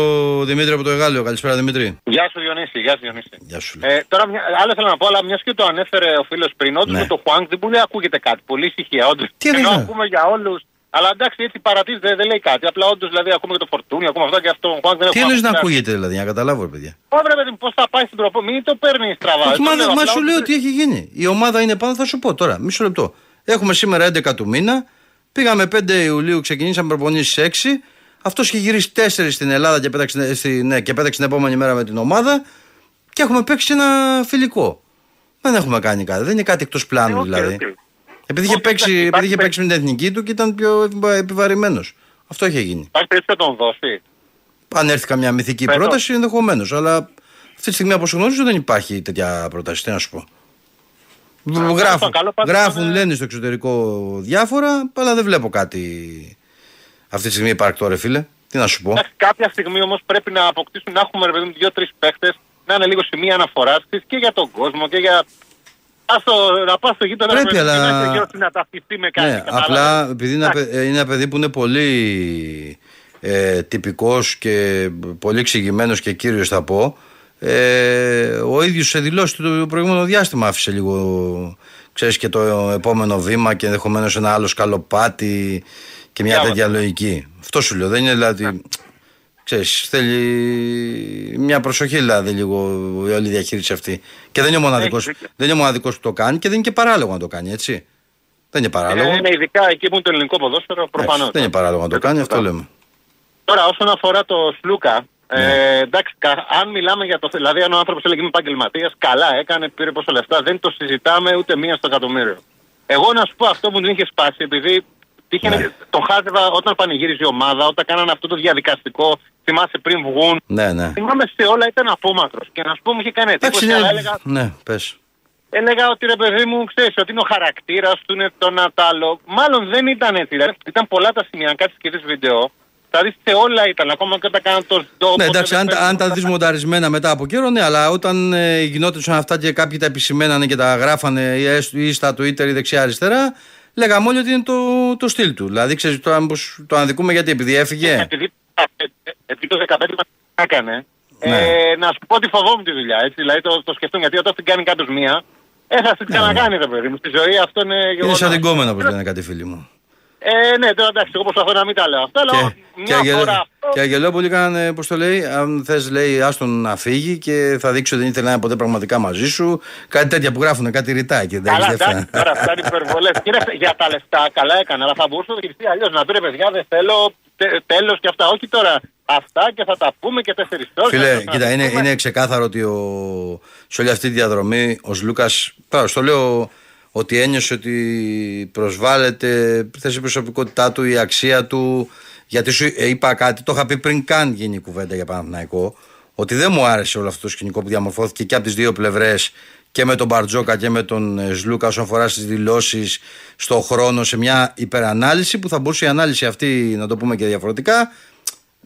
Δημήτρη από το Εγάλιο. Καλησπέρα Δημήτρη. Γεια σου Διονύση, γεια σου Διονύση. Γεια σου. Ε, τώρα, μια, άλλο θέλω να πω, αλλά μιας και το ανέφερε ο φίλος πριν, όντω Ναι. με το Χουάνγκ δεν μπορεί να ακούγεται κάτι. Πολύ ησυχία, όντως. Τι Ενώ εννοείς, ακούμε για όλους. Αλλά εντάξει, έτσι παρατηρείται, δεν, δεν λέει κάτι. Απλά όντως δηλαδή ακούμε και το φορτούνι, ακούμε αυτό και αυτό. Ο Χουάνγκ δεν Τι έχουμε εννοείς να ακούσει. ακούγεται δηλαδή, για να καταλάβω, ρε παιδιά; Ωραία, παιδί μου, πώς θα πάει στην τροπό, μην το παίρνεις στραβά. Όχι, Το μα, λέω, μα απλά σου ότι- λέω τι έχει γίνει. Η ομάδα είναι πάνω, θα σου πω τώρα. Μισό λεπτό. Έχουμε σήμερα 11 του μήνα. Πήγαμε 5 Ιουλίου, ξεκινήσαμε προπονήσεις 6. Αυτός είχε γυρίσει 4 στην Ελλάδα και πέταξε, στη, ναι, και πέταξε την επόμενη μέρα με την ομάδα. Και έχουμε παίξει ένα φιλικό. Δεν έχουμε κάνει κάτι. Δεν είναι κάτι εκτός πλάνου Ε, οκ, δηλαδή. Οκ. Επειδή, είχε Όχι, παίξει, εντάξει, επειδή είχε υπάρχει παίξει με την εθνική του και ήταν πιο επιβαρυμένος. Αυτό είχε γίνει. Υπάρχει περίπτωση να τον δώσει; Αν έρθει καμιά μυθική Πέτω. πρόταση, ενδεχομένως. Αλλά αυτή τη στιγμή, όπω γνωρίζω, δεν υπάρχει τέτοια πρόταση. Τι να σου πω. Γράφουν, καλό πάντως γράφουν είναι- λένε στο εξωτερικό διάφορα, αλλά δεν βλέπω κάτι αυτή τη στιγμή υπαρκτό, ρε φίλε. Τι να σου πω. Εντάξει, κάποια στιγμή όμως πρέπει να αποκτήσουν, να έχουμε ρε παιδί μου δύο-τρεις παίχτες να είναι λίγο σημεία αναφοράς της και για τον κόσμο και για. Ας το, να πας στο γείτονα Πρέπει, ρε παιδί μου, αλλά- και να είσαι γύρω να ταυτιστεί με κάτι. Ναι, κατάλαβες. απλά επειδή είναι, ένα Εντάξει. παι- είναι ένα παιδί που είναι πολύ ε, τυπικός και πολύ εξηγημένος και κύριος θα πω ε, ο ίδιος σε δηλώσει το προηγούμενο διάστημα άφησε λίγο ξέρεις και το επόμενο βήμα και ενδεχομένως ένα άλλο σκαλοπάτι και μια Διάβασα. τέτοια λογική. Αυτό σου λέω. Δεν είναι δηλαδή. Ξέρεις, θέλει μια προσοχή δηλαδή λίγο η όλη διαχείριση αυτή. Και δεν είναι ο μοναδικός, δίκιο. δεν είναι ο μοναδικός που το κάνει και δεν είναι και παράλογο να το κάνει, έτσι. Δεν είναι παράλογο. Ε, είναι ειδικά εκεί που είναι το ελληνικό ποδόσφαιρο, προφανώς. Εντάξει, δεν είναι παράλογο να το κάνει, αυτό λέμε. Τώρα, όσον αφορά το Σλούκα, Ναι. ε, εντάξει, κα- αν μιλάμε για το. Δηλαδή, αν ο άνθρωπος έλεγε είμαι επαγγελματίας, καλά έκανε, πήρε πόσα λεφτά, δεν το συζητάμε ούτε μία στο εκατομμύριο. Εγώ να σου πω αυτό που την είχε σπάσει, επειδή τύχαινε, Ναι. τον χάζευα όταν πανηγύριζε η ομάδα, όταν κάνανε αυτό το διαδικαστικό, θυμάσαι πριν βγουν. Ναι, ναι. Θυμάμαι σε όλα ήταν απόμακρος. Και να σου πω, μου είχε κάνει Εντάξει, εντύπωση, αλλά είναι... έλεγα, Ναι, πες. έλεγα ότι ρε παιδί μου, ξέρεις ότι είναι ο χαρακτήρας του, είναι το να τ' άλλο. Μάλλον δεν ήταν έτσι. Δηλαδή, ήταν πολλά τα σημεία. Αν κάτσεις και δεις βίντεο, θα δεις σε όλα ήταν. Ακόμα και όταν κάναν το σντό. Ναι, εντάξει, αν, τα- αν τα δεις μονταρισμένα μετά από καιρό, ναι, αλλά όταν ε, γινόντουσαν αυτά και κάποιοι τα επισημένανε και τα γράφανε ή, έστω- ή στα Twitter ή δεξιά-αριστερά, λέγαμε όλοι ότι είναι το, το στυλ του. Δηλαδή, ξέρεις το, αν- πως το αναδικούμε γιατί, επειδή έφυγε. Επειδή, ε, ε, επειδή το 15 μας έκανε, Ναι. ε, να σου πω ότι φοβόμουν τη δουλειά. Έτσι, δηλαδή το, το σκεφτούν γιατί όταν την κάνει κάποιος μία, ε, θα την ξανακάνει, ρε παιδί μου. Στη ζωή αυτό είναι Είναι γεγονός. σαν την κόμενα, όπως λένε κάτι φίλοι μου. Ε, ναι, τώρα εντάξει, εγώ προσπαθώ να μην τα λέω αυτά, αλλά Και, και, μια Αγγελ- φορά αυτό. Και Αγγελόπουλοι κάνανε, πώς το λέει, αν θες, λέει, άστον να φύγει και θα δείξει ότι δεν ήθελε να είναι ποτέ πραγματικά μαζί σου. Κάτι τέτοια που γράφουν, κάτι ρητά και δεν Καλά, έχεις δεύτερα. εντάξει, τώρα αυτά είναι υπερβολές. για τα λεφτά, καλά έκανε, αλλά θα μπορούσε να το χειριστεί αλλιώς. Να πει ρε παιδιά, δεν θέλω τέλος και αυτά. Όχι τώρα αυτά και θα τα πούμε και τέσσερις ώρε. Φίλε, κοίτα, είναι, είναι ξεκάθαρο ότι ο, σε όλη αυτή τη διαδρομή ο Λούκα. Τώρα, στο λέω ότι ένιωσε ότι προσβάλλεται θες, η προσωπικότητά του, η αξία του. Γιατί σου ε, είπα κάτι, το είχα πει πριν καν γίνει η κουβέντα για Παναθηναϊκό, ότι δεν μου άρεσε όλο αυτό το σκηνικό που διαμορφώθηκε και από τις δύο πλευρές και με τον Μπαρτζόκα και με τον ε, Σλούκα όσον αφορά στις δηλώσεις, στο χρόνο, σε μια υπερανάλυση που θα μπορούσε η ανάλυση αυτή, να το πούμε και διαφορετικά,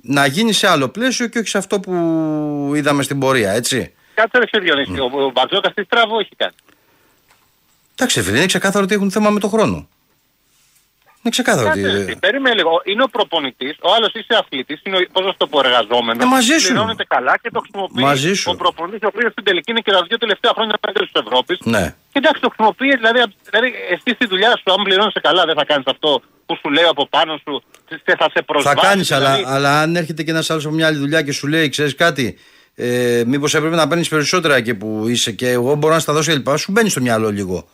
να γίνει σε άλλο πλαίσιο και όχι σε αυτό που είδαμε στην πορεία, έτσι. Κάτσε ρε σε Διονύση, ο, ο Μπαρτζόκας τι στραβό έχει κάνει. Εντάξει, φίλε, είναι ξεκάθαρο ότι έχουν θέμα με τον χρόνο. Είναι ξεκάθαρο Κάτσε, ρε, ότι. περίμενε λίγο. Είναι ο προπονητής, ο άλλος είσαι αθλητής, είναι ο, πώς να το πω, εργαζόμενος. Ε, μαζί σου. Πληρώνεται καλά και το χρησιμοποιεί. Μαζί σου. Ο προπονητής, ο οποίος στην τελική είναι και τα δύο τελευταία χρόνια πέντε της Ευρώπης. Ναι. Και εντάξει, το χρησιμοποιεί, δηλαδή, δηλαδή εσύ στη δουλειά σου, αν πληρώνεσαι καλά, δεν θα κάνεις αυτό που σου λέει από πάνω σου, θε- θα σε Θα προσβάλλει. κάνεις, δηλαδή. αλλά, αλλά αν έρχεται και ένας άλλος από μια άλλη δουλειά και σου λέει, ξέρεις κάτι, ε, μήπως έπρεπε να παίρνεις περισσότερα εκεί που είσαι και εγώ μπορώ να στα δώσω κλπ. Σου μπαίνει στο μυαλό λίγο.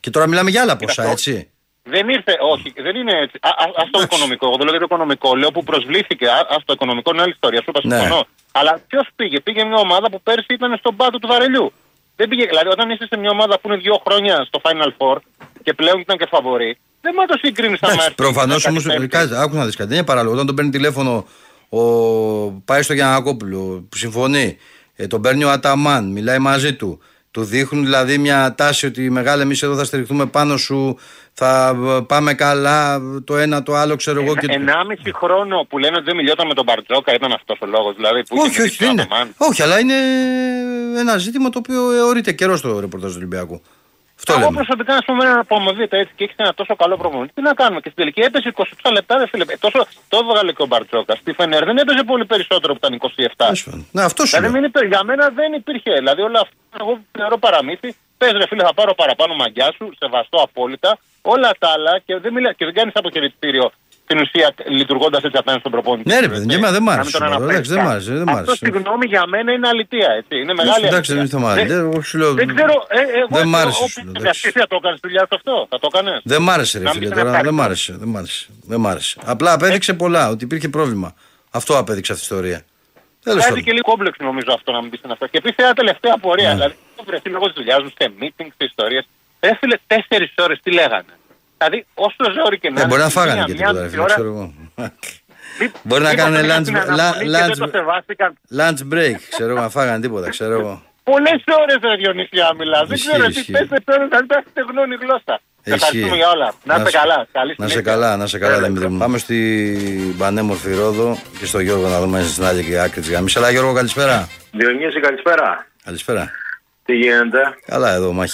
Και τώρα μιλάμε για άλλα ποσά, αυτό- έτσι. Δεν ήρθε, όχι, δεν είναι έτσι. Α, α, ας το οικονομικό, εγώ δεν λέω για το οικονομικό, λέω που προσβλήθηκε. Α, ας το οικονομικό είναι άλλη ιστορία, σου είπα Ναι. συμφωνώ. Αλλά ποιος πήγε, πήγε μια ομάδα που πέρσι ήταν στον πάτο του βαρελιού. Δεν πήγε, δηλαδή όταν είσαι σε μια ομάδα που είναι δύο χρόνια στο Final Four και πλέον ήταν και φαβορή, δεν μπορεί να το συγκρίνεις σαν Εντάξει, προφανώς όμως. Άκου να δεις κάτι. Δεν είναι παράλογο. Όταν τον παίρνει τηλέφωνο, ο, πάει στο Γιανακόπουλο που συμφωνεί, ε, τον παίρνει ο Αταμάν, μιλάει μαζί του. Του δείχνουν δηλαδή μια τάση ότι μεγάλη εμείς εδώ θα στηριχτούμε πάνω σου, θα ε, πάμε καλά, το ένα το άλλο ξέρω εγώ. Και... Ενάμιση χρόνο που λένε ότι δεν μιλιόταν με τον Μπαρτζόκα ήταν αυτός ο λόγος. Δηλαδή, που όχι, είχε όχι, δεν είναι. Αταμάν. όχι, αλλά είναι ένα ζήτημα το οποίο αιωρείται καιρό στο ρεπορτάζ του Ολυμπιακού. Αυτό Εγώ λέμε. προσωπικά, ας πούμε, να απομοδείτε έτσι και έχεις ένα τόσο καλό προπονητή. Τι να κάνουμε. Και στην τελική έπαιζε 27 λεπτά, ρε φίλε. Ε, Τόσο το έβγαλε και ο Μπαρτζόκα. Στη Φενέρ δεν έπαιζε πολύ περισσότερο που ήταν 27. Τέλος πάντων. Ναι, αυτό σου Δηλαδή λέω. μην υπήρχε, για μένα δεν υπήρχε. Δηλαδή όλα αυτά εγώ θεωρώ παραμύθι. Πες ρε φίλε θα πάρω παραπάνω μαγιά σου, σεβαστό απόλυτα. Όλα τα άλλα και δεν, μιλά, και δεν κάνεις αποχαιρετήριο στην ουσία λειτουργώντας έτσι απέναντι στον προπονητή. Ναι, ρε παιδί, και εμένα δεν μ' Να μην άρεσε. τον σήμερα, αναφέρεις εντάξει, δεν μ' καν. άρεσε, δεν μ' Αυτός άρεσε. συγγνώμη για μένα είναι αλητία. Έτσι. Είναι μεγάλη Εντάξει, δεν αλητεία. είναι θέμα. Δεν- Δεν- εγώ σου λέω- δεν ξέρω, ε, εγώ δεν μ' εγώ- άρεσε, ο- σου λέω, ο- εντάξει. εσύ θα το έκανες δουλειά σε αυτό, θα το έκανες; Δεν μ' άρεσε, ρε Να μην φίλε την τώρα. απάρει. Δεν μ' άρεσε. Δεν μ' άρεσε. Δεν μ' άρεσε. Απλά απέδειξε πολλά ότι υπήρχε πρόβλημα. Αυτό απέδειξε αυτή η ιστορία. Τέλος Κάτι πάντων. και λίγο κόμπλεξ νομίζω αυτό να μην πεις αυτό. Και επίσης ένα τελευταία απορία. Ναι. Δηλαδή, έχω βρεθεί λόγω τη δουλειά μου σε meeting, σε ιστορίες. Έφυλε τέσσερις ώρες τι λέγανε; Δηλαδή, όσο ζόρι και να Ε, μπορεί να είναι, φάγανε μία- και μία τίποτα, ρε μισή φίλε, ώρα, ξέρω εγώ. μη- Μπορεί να μήπως κάνουν είχαν lunch- την αναμονή λα- και lunch- Δεν το σεβάστηκαν. Lunch break, ξέρω εγώ, να φάγανε τίποτα, ξέρω εγώ. Πολλές ώρες ρε Διονυσιά μιλά. Δεν Ισχύει, ξέρω τι ισχύει. τέσσερι ώρε να μην τα στεγνώνει η γλώσσα. Ισχύει. Ευχαριστούμε για όλα. Να είστε σε- καλά. Καλή Να σε συνέχεια. καλά, να σε καλά, Έλα, Δημήτρη μου. Πάμε στην πανέμορφη Ρόδο και στο Γιώργο να δούμε στην άλλη και άκρη της γραμμή. Αλλά Γιώργο, καλησπέρα. Διονύση, καλησπέρα. Καλησπέρα. Τι γίνεται; Καλά εδώ, μάχη.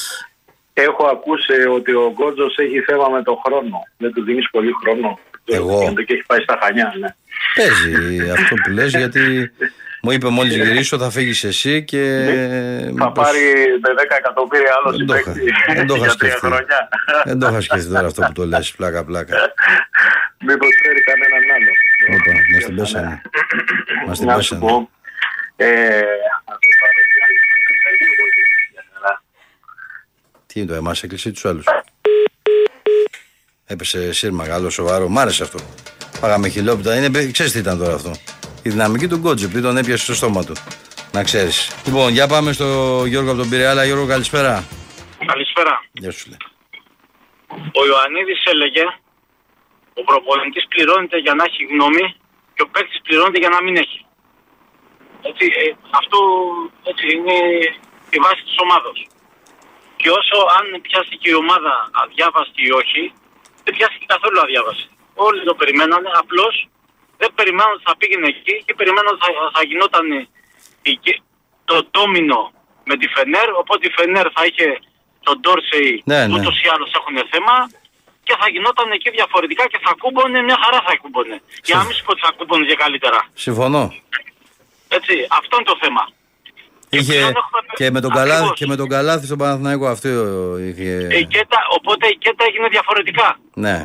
Έχω ακούσει ότι ο Γκότζος έχει θέμα με τον χρόνο. Δεν του δίνεις πολύ χρόνο. Εγώ; Γίνεται Και έχει πάει στα χανιά, ναι. Παίζει αυτό που λες γιατί μου είπε μόλις γυρίσω θα φύγεις εσύ και... Θα μήπως- πάρει με 10 εκατομμύρια άλλος Δεν το είχα- συμπαίκτη δεν το είχα για τρία σκεφτεί. χρόνια. Δεν το είχα σκεφτεί τώρα αυτό που το λες, πλάκα πλάκα. Μήπως φέρει κανέναν άλλο. Όπα, μας την πέσανε. Μας την Να σου πέσανε. πω. Ε, να σου πάρω τι άλλο. Ευχαριστώ πολύ. Γεια χαρά. Τι είναι το εμάς έκλεισε ή τους άλλους. Έπεσε σύρμα καλό σοβαρό, μ' άρεσε αυτό. Πάγαμε χιλόπιτα, είναι, ξέρεις τι ήταν τώρα αυτό. Η δυναμική του Γκότζε, επειδή τον έπιασε στο στόμα του. Να ξέρεις. Λοιπόν, για πάμε στο Γιώργο από τον Πειραιά. Γιώργο, καλησπέρα. Καλησπέρα. Γεια σου, λέει. Ο Ιωαννίδης έλεγε ο προπονητής πληρώνεται για να έχει γνώμη και ο παίκτης πληρώνεται για να μην έχει. Έτσι, ε, αυτό έτσι, είναι η βάση της ομάδος. Και όσο αν πιάστηκε η ομάδα αδιάβαστη ή όχι, δεν πιάστηκε καθόλου αδιάβαστη. Όλοι το περιμένανε, απλώς δεν περιμέναν ότι θα πήγαινε εκεί και περιμέναν ότι θα, θα γινόταν η- η- το ντόμινο με τη Φενέρ, οπότε η Φενέρ θα είχε τον Ντόρσεϊ Ναι, που ναι. ούτως ή άλλως έχουν θέμα και θα γινόταν εκεί διαφορετικά και θα κούμπωνε, μια χαρά θα κούμπωνε. Για να μην σου πω ότι θα κούμπωνε και καλύτερα. Συμφωνώ. Έτσι, αυτό είναι το θέμα. Είχε πλέον έχουμε- και με τον Καλάθη, Ακριβώς. και με τον Καλάθη στον Παναθηναϊκό αυτό είχε. Η Κέτα, οπότε η Κέτα έγινε διαφορετικά. Ναι,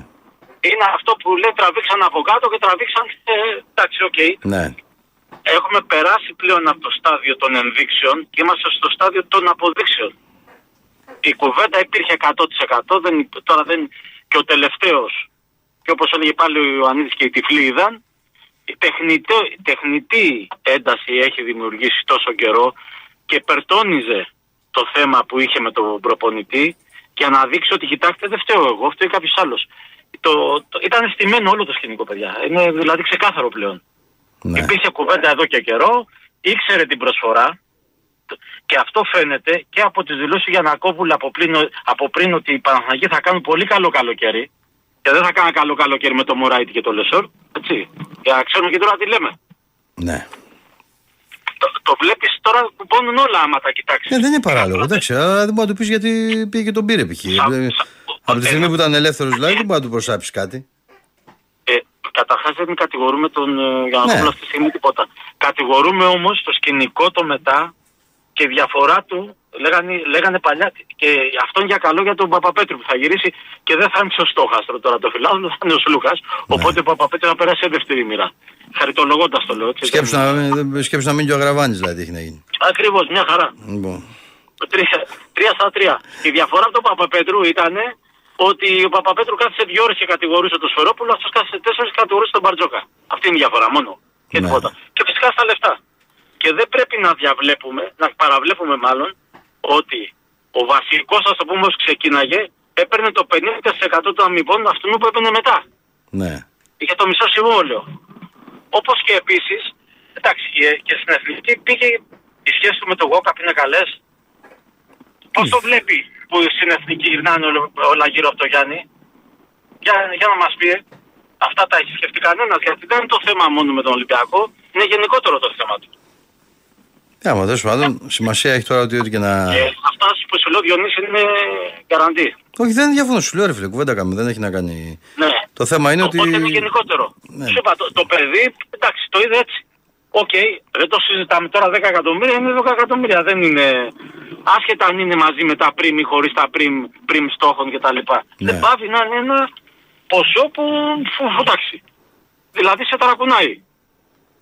Είναι αυτό που λέει τραβήξαν από κάτω και τραβήξαν. Ε, εντάξει, οκ. ναι. Έχουμε περάσει πλέον από το στάδιο των ενδείξεων και είμαστε στο στάδιο των αποδείξεων. Η κουβέντα υπήρχε 100%. Δεν, υπ- τώρα δεν, και ο τελευταίος, και όπως έλεγε πάλι ο Ιωαννίδης και οι τυφλοί είδαν, η τεχνητή, η τεχνητή ένταση έχει δημιουργήσει τόσο καιρό και περτώνιζε το θέμα που είχε με τον προπονητή για να δείξει ότι κοιτάξτε δεν φταίω εγώ, φταίει κάποιος άλλος. Το, το, ήταν στημένο όλο το σκηνικό, παιδιά. Είναι δηλαδή ξεκάθαρο πλέον. ναι. Υπήρχε κουβέντα εδώ και καιρό, ήξερε την προσφορά και αυτό φαίνεται και από τις δηλώσεις για Γιανακόπουλα από πριν, από πριν ότι οι Παναθηναϊκοί θα κάνουν πολύ καλό καλοκαίρι και δεν θα κάνουν καλό καλοκαίρι με το Μωράιτη και το Λεσόρ, έτσι, για να ξέρουμε και τώρα τι λέμε. ναι. Το, το βλέπεις τώρα κουπώνουν όλα άμα τα κοιτάξεις. Ε, δεν είναι παράλογο, εντάξει. Αλλά δεν μπορεί να του πεις γιατί πήγε και τον πήρε π.χ. Σα- Ε, σα- Από τη στιγμή ε, που ήταν ελεύθερος δηλαδή δεν μπορεί να του προσάψεις κάτι. Ε, Καταρχάς δεν κατηγορούμε τον ε, Γιανακόπουλο Ναι. αυτή τη στιγμή τίποτα. Κατηγορούμε όμως το σκηνικό το μετά και η διαφορά του λέγανε, λέγανε παλιά και αυτόν για καλό για τον Παπαπέτρου που θα γυρίσει και δεν θα είναι στο στόχαστρο τώρα το φιλάδο, θα είναι ο Σλούκας. Ναι. Οπότε ο Παπαπέτρου θα περάσει σε δεύτερη μοίρα. Χαριτολογώντας το λέω. Έτσι, Σκέψου να, μην- σκέψου να μείνει και ο Αγραβάνη δηλαδή έχει να γίνει. Ακριβώς, μια χαρά. Λοιπόν, Τρία, τρία στα τρία. Η διαφορά από τον Παπαπέτρου ήταν ότι ο Παπαπέτρου κάθισε δύο ώρες και κατηγορούσε τον Σφερόπουλο, αυτός κάθισε τέσσερις και κατηγορούσε τον Μπαρτζόκα. Αυτή είναι η διαφορά μόνο. Και Ναι. τίποτα. Και φυσικά στα λεφτά. Και δεν πρέπει να διαβλέπουμε, να παραβλέπουμε μάλλον, ότι ο βασικό, ας το πούμε, όσο ξεκίναγε, έπαιρνε το 50% των αμοιβών αυτού που έπαιρνε μετά. ναι. Είχε το μισό συμβόλαιο. Όπως και επίσης, εντάξει, και- και στην εθνική πήγε η σχέση του με τον Γόκαπ είναι καλές. Πώς το βλέπει που στην εθνική γυρνάνε όλα, όλα γύρω από το Γιάννη; Για, για να μας πει, ε. αυτά τα έχει σκεφτεί κανένας. Γιατί δεν είναι το θέμα μόνο με τον Ολυμπιακό, είναι γενικότερο το θέμα του. Ε, άμα τέλος πάντων σημασία έχει τώρα ότι ό,τι και να. Και αυτά που σου λέω Διονύση είναι γκαραντί. Όχι, δεν διαφωνώ. Σου λέω ρε φίλε, κουβέντα κάνουμε. Δεν έχει να κάνει. Ναι. Το θέμα είναι ότι. Οπότε είναι γενικότερο. Ναι. Σου είπα, το, το παιδί, εντάξει, το είδε έτσι. Οκ, δεν το συζητάμε τώρα 10 εκατομμύρια, είναι 10 εκατομμύρια. Δεν είναι. Άσχετα αν είναι μαζί με τα πριμ ή χωρίς τα πριμ, πριμ στόχων κτλ. Ναι. Δεν πάβει να είναι ένα ποσό που. φου, φου, εντάξει. Δηλαδή σε ταρακουνάει.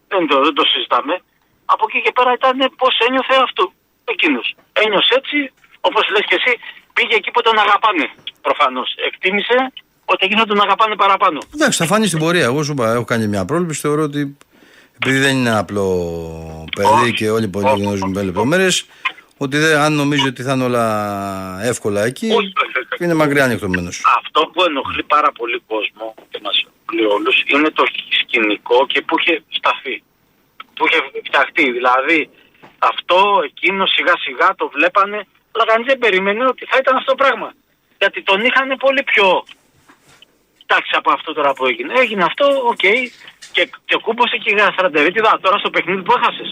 Δεν το, δεν το συζητάμε. Από εκεί και πέρα ήταν πώς ένιωθε αυτό. Εκείνος. Ένιωσε έτσι, όπως λες και εσύ, πήγε εκεί που τον αγαπάνε. Προφανώς. Εκτίμησε ότι εκείνο τον αγαπάνε παραπάνω. Εντάξει, θα φανεί στην πορεία. Εγώ σου είπα, έχω κάνει μια πρόληψη. Θεωρώ ότι επειδή δεν είναι ένα απλό παιδί Όχι. και όλοι οι πολίτες Όχι. γνωρίζουν με λεπτομέρειες, ότι δεν, αν νομίζει ότι θα είναι όλα εύκολα εκεί, Όχι, όχι, όχι. είναι μακριά ανοιχτωμένος. Αυτό που ενοχλεί πάρα πολύ κόσμο και μας ενοχλεί όλους είναι το σκηνικό και που είχε σταθεί. Που είχε φτιαχτεί. Δηλαδή αυτό, εκείνο σιγά σιγά το βλέπανε αλλά κανείς δεν περίμενε ότι θα ήταν αυτό το πράγμα. Γιατί τον είχαν πολύ πιο εντάξει από αυτό τώρα που έγινε. Έγινε αυτό, οκ. Και, και κούμπωσε και η γαστρεντερίτιδα τώρα στο παιχνίδι που έχασες.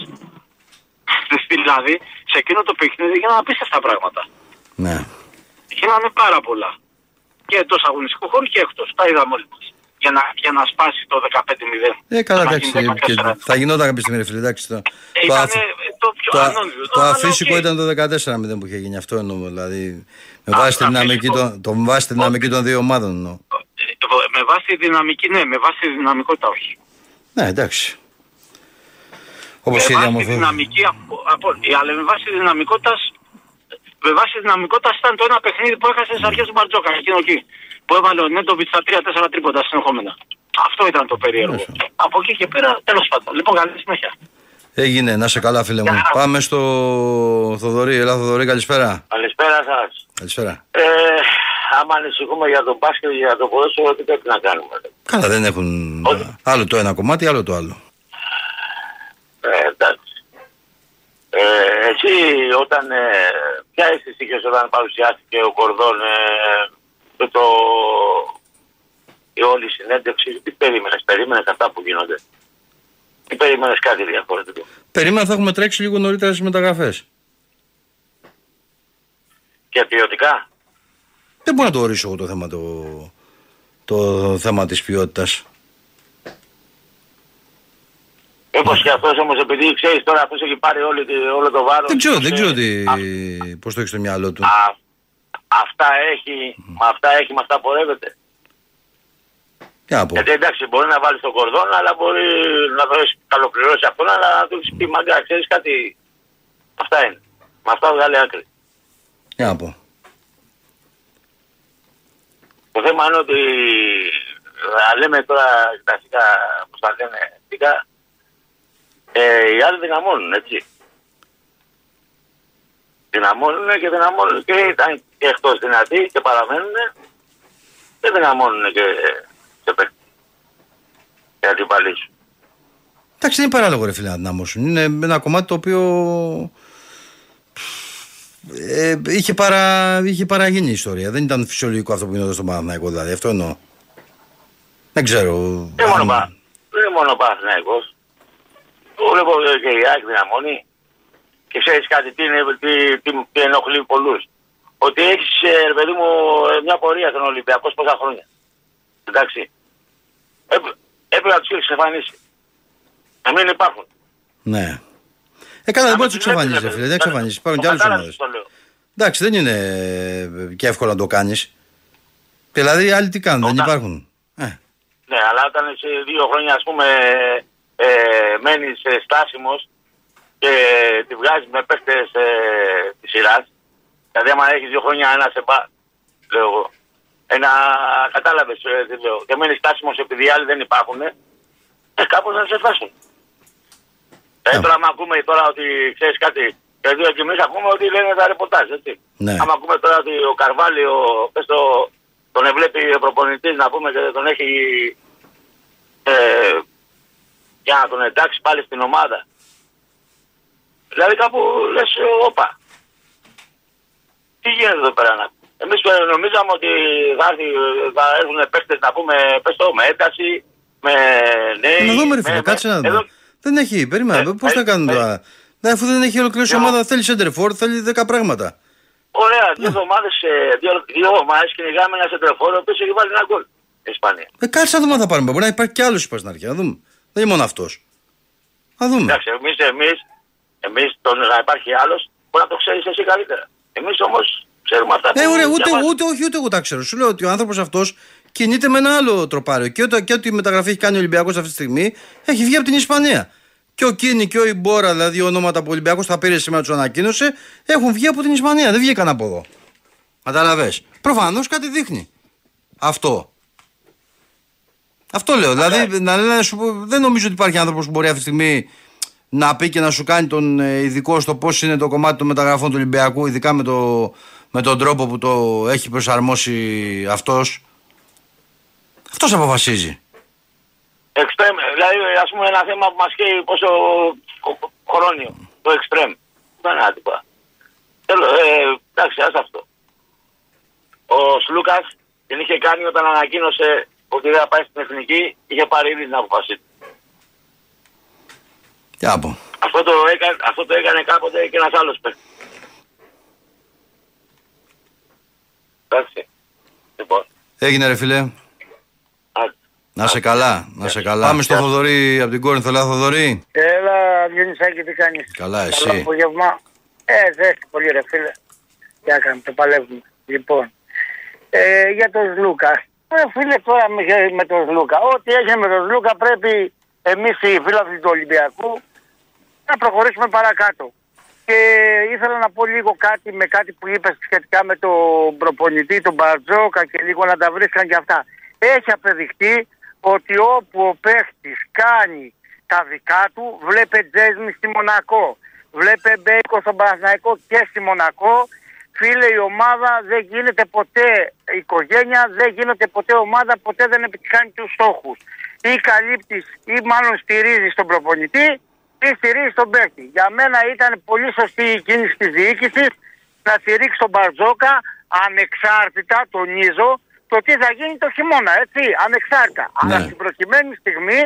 δηλαδή σε εκείνο το παιχνίδι έγιναν απίστευτα πράγματα. Ναι. Γίνανε πάρα πολλά. Και εντός αγωνιστικού χώρου και εκτός. Τα είδαμε όλοι μας. Για να, για να σπάσει το 15-0. Ε, καλά, Να εντάξει. γίνει και 14. θα γινόταν κάποια στιγμή, ρε φίλε. Εντάξει, το, Ε, το, ήτανε αφ- το πιο το, ανώνυμο. το Αλλά αφύσικο οκ. ήταν το 14-0 που είχε γίνει. Αυτό εννοώ. Δηλαδή, με Α, βάση τη το δυναμική, αφύσικο. των, το, με βάση τη δυναμική των δύο ομάδων εννοώ. Ε, Με βάση τη δυναμική, ναι, με βάση τη δυναμικότητα όχι. Ναι, εντάξει. Όπως με είχε βάση τη διαμορφωθεί. δυναμική, από, από, ε, αλλά με βάση τη δυναμικότητα. Με βάση τη δυναμικότητας ήταν το ένα παιχνίδι που έχασε στις αρχές του Μπαρτζόκα, εκείνο εκεί. Που έβαλε ο Νέντοβιτς στα 3-4 τρίποτα συνεχόμενα. Αυτό ήταν το περίεργο. Μάλιστα. Από εκεί και πέρα, τέλος πάντων. Λοιπόν, καλή συνέχεια. Έγινε, να σε καλά, φίλε μου. Γεια. Πάμε στο Θοδωρή. Ελά, Θοδωρή, καλησπέρα. Καλησπέρα σας. Καλησπέρα. Ε, άμα ανησυχούμε για τον μπάσκετ και για το ποδόσφαιρο, τι πρέπει να κάνουμε. Καλά, δεν έχουν Όχι. άλλο το ένα κομμάτι, άλλο το άλλο. Ε, εντάξει. Ε, εσύ όταν, ε, ποια αίσθηση είχες όταν παρουσιάστηκε ο Κορδόν ε, και το, η όλη συνέντευξη, τι περίμενες, περίμενες αυτά που γίνονται; Ή περίμενες κάτι διαφορετικό; Περίμενα θα έχουμε τρέξει λίγο νωρίτερα στις μεταγραφές. Και ποιοτικά; Δεν μπορώ να το ορίσω εγώ το θέμα, το, το θέμα της ποιότητας. Μήπως και αυτός όμως επειδή ξέρεις τώρα αυτός έχει πάρει όλη, τη- όλο το βάρος. Δεν ξέρω, δεν ε, ξέρω τι, α- πώς το έχεις στο μυαλό του. Α, αυτά έχει, με αυτά έχει, με αυτά πορεύεται. Τι να πω. Γιατί εντάξει, μπορεί να βάλεις τον κορδόν, αλλά μπορεί να το έχεις καλοπληρώσει αυτόν, αλλά να του πει μαγκά, ξέρεις κάτι. Αυτά είναι. Με αυτά βγάλει άκρη. Τι να πω. Το θέμα είναι ότι να λέμε τώρα τα σίκα, πώ τα λένε, σίκα, ε, οι άλλοι δυναμώνουν, έτσι. Δυναμώνουν και δυναμώνουν και ήταν και εκτός δυνατοί και παραμένουν και δυναμώνουν και σε παίκτη. Και αντιπαλοί σου. Εντάξει, δεν είναι παράλογο ρε φίλε να δυναμώσουν. Είναι ένα κομμάτι το οποίο ε, είχε, παρα, είχε παραγίνει η ιστορία. Δεν ήταν φυσιολογικό αυτό που γινόταν στον Παναθηναϊκό δηλαδή. Αυτό εννοώ. Δεν ξέρω. Δεν είναι μόνο, αν- πα- δεν είναι μόνο ο Παναθηναϊκός. Βλέπω και η ΑΕΚ δυναμώνει. Και ξέρεις κάτι, τι, είναι, τι, τι, τι ενοχλεί πολλούς. Ότι έχεις, ε, ρε παιδί μου, ε, μια πορεία στον Ολυμπιακό πόσα χρόνια. Εντάξει. Έπρεπε, έπρεπε να τους έχεις εξαφανίσει. Να μην υπάρχουν. Ναι. Ε, καλά, δεν μπορεί να τους τους βλέπεις, εξαφανίσεις, ρε ρε φίλε. παιδί. Δεν εξαφανίσεις. Υπάρχουν Το και άλλες κατάλαβες ομάδες. το λέω. Εντάξει, δεν είναι ε, και εύκολο να το κάνεις. Δηλαδή, οι άλλοι τι κάνουν, δεν Όταν- υπάρχουν. Ε, Ναι, αλλά όταν σε δύο χρόνια, ας πούμε, ε, μένεις ε, στάσιμος και τη βγάζεις με παίχτες ε, της σειράς, δηλαδή άμα έχεις δύο χρόνια ένα σε μπα, λέω εγώ, ένα, κατάλαβες ε, τι λέω, και μένεις στάσιμος επειδή οι άλλοι δεν υπάρχουν, ε, κάπως να σε φτάσουν. Ε, Ναι. τώρα άμα ακούμε τώρα ότι ξέρεις κάτι, και δύο και εμείς ακούμε ότι λένε τα ρεπορτάζ, έτσι. Ναι. Άμα ακούμε τώρα ότι ο Καρβάλη, ο, πες το, τον ευλέπει ο προπονητής να πούμε και τον έχει ε, για να τον εντάξει πάλι στην ομάδα. Δηλαδή κάπου λες, όπα. Τι γίνεται εδώ πέρα να Εμείς ε, νομίζαμε ότι θα, έρθει, θα έρθουν παίκτες να πούμε, πες το, με ένταση, με νέοι. να δούμε, ρε με- φίλε, με- κάτσε να εδώ- δούμε. Δεν έχει, περίμενα. Ε, Πώς θα ε, κάνουν ε, τώρα. Ναι, αφού δεν έχει ολοκληρώσει η ε, ομάδα, θέλει center forward, θέλει 10 πράγματα. Ωραία, δύο εβδομάδες δύο, δύο εβδομάδες κυνηγάμε ένα σεντρεφόρο που έχει βάλει ένα γκολ. η Ισπανία. Ε, κάτσε να δούμε αν θα πάρουμε. Μπορεί να υπάρχει κι άλλος στην αρχή. Να δούμε. Δεν είναι μόνο αυτός. Να δούμε. Εντάξει, εμείς εμείς, εμείς τον να υπάρχει άλλος μπορεί να το ξέρεις εσύ καλύτερα. Εμείς όμως ξέρουμε αυτά Ε, που ωραία, ούτε, διαβάζουμε. ούτε, όχι, ούτε εγώ τα ξέρω. Σου λέω ότι ο άνθρωπος αυτός κινείται με ένα άλλο τροπάριο. Και, ό,τι- και ό,τι μεταγραφή έχει κάνει ο Ολυμπιακός αυτή τη στιγμή έχει βγει από την Ισπανία. Και ο Κίνη και ο Ιμπόρα, δηλαδή ονόματα που ο Ολυμπιακός θα πήρε σήμερα τους ανακοίνωσε, έχουν βγει από την Ισπανία. Δεν βγήκαν από εδώ. Καταλαβέ. Προφανώς κάτι δείχνει. Αυτό. Αυτό λέω. Δηλαδή, να, να σου πω, δεν νομίζω ότι υπάρχει άνθρωπος που μπορεί αυτή τη στιγμή να πει και να σου κάνει τον ε, ειδικό στο πώς είναι το κομμάτι των μεταγραφών του Ολυμπιακού, ειδικά με, το, με τον τρόπο που το έχει προσαρμόσει αυτός. Αυτός αποφασίζει. Εξτρέμ, δηλαδή ας πούμε ένα θέμα που μας καίει πόσο χ- χρόνιο, το εξτρέμ. Δεν είναι άτυπα. Θέλω, ε, εντάξει, ας αυτό. Ο Σλούκας την είχε κάνει όταν ανακοίνωσε ότι δεν θα πάει στην εθνική, είχε πάρει ήδη την αποφασή του. Τι να πω. Αυτό το, έκανε, αυτό το έκανε κάποτε και ένας άλλος παίκτης. Εντάξει. Λοιπόν, Έγινε ρε φίλε. άντε. Να σε καλά, να σε καλά. Πάμε στο Θοδωρή από την Κόρινθο, έλα Θοδωρή. Έλα, Διονυσάκη, τι κάνεις; Καλά, εσύ. Καλό απόγευμα. Ε, ζέστη πολύ ρε φίλε. Τι έκαμε, το παλεύουμε. Λοιπόν, ε, για τον Σλούκα. Ε, φίλε, τώρα με, με τον Σλούκα. Ό,τι έγινε με τον Σλούκα πρέπει εμείς οι φίλοι του Ολυμπιακού να προχωρήσουμε παρακάτω. Και ήθελα να πω λίγο κάτι με κάτι που είπες σχετικά με τον προπονητή, τον Μπαρτζόκα και λίγο να τα βρίσκαν και αυτά. Έχει απεδειχτεί ότι όπου ο παίχτης κάνει τα δικά του, βλέπε Τζέσμι στη Μονακό, βλέπε Μπέικο στον Παναθηναϊκό και στη Μονακό, φίλε η ομάδα δεν γίνεται ποτέ οικογένεια, δεν γίνεται ποτέ ομάδα, ποτέ δεν επιτυχάνει τους στόχους. Ή καλύπτεις ή μάλλον στηρίζεις τον προπονητή ή στηρίζεις τον παίκτη. Για μένα ήταν πολύ σωστή η κίνηση της διοίκησης να στηρίξει τον Μπαρτζόκα ανεξάρτητα, τονίζω, το τι θα γίνει το χειμώνα, έτσι, ανεξάρτητα. Αλλά στην προκειμένη στιγμή,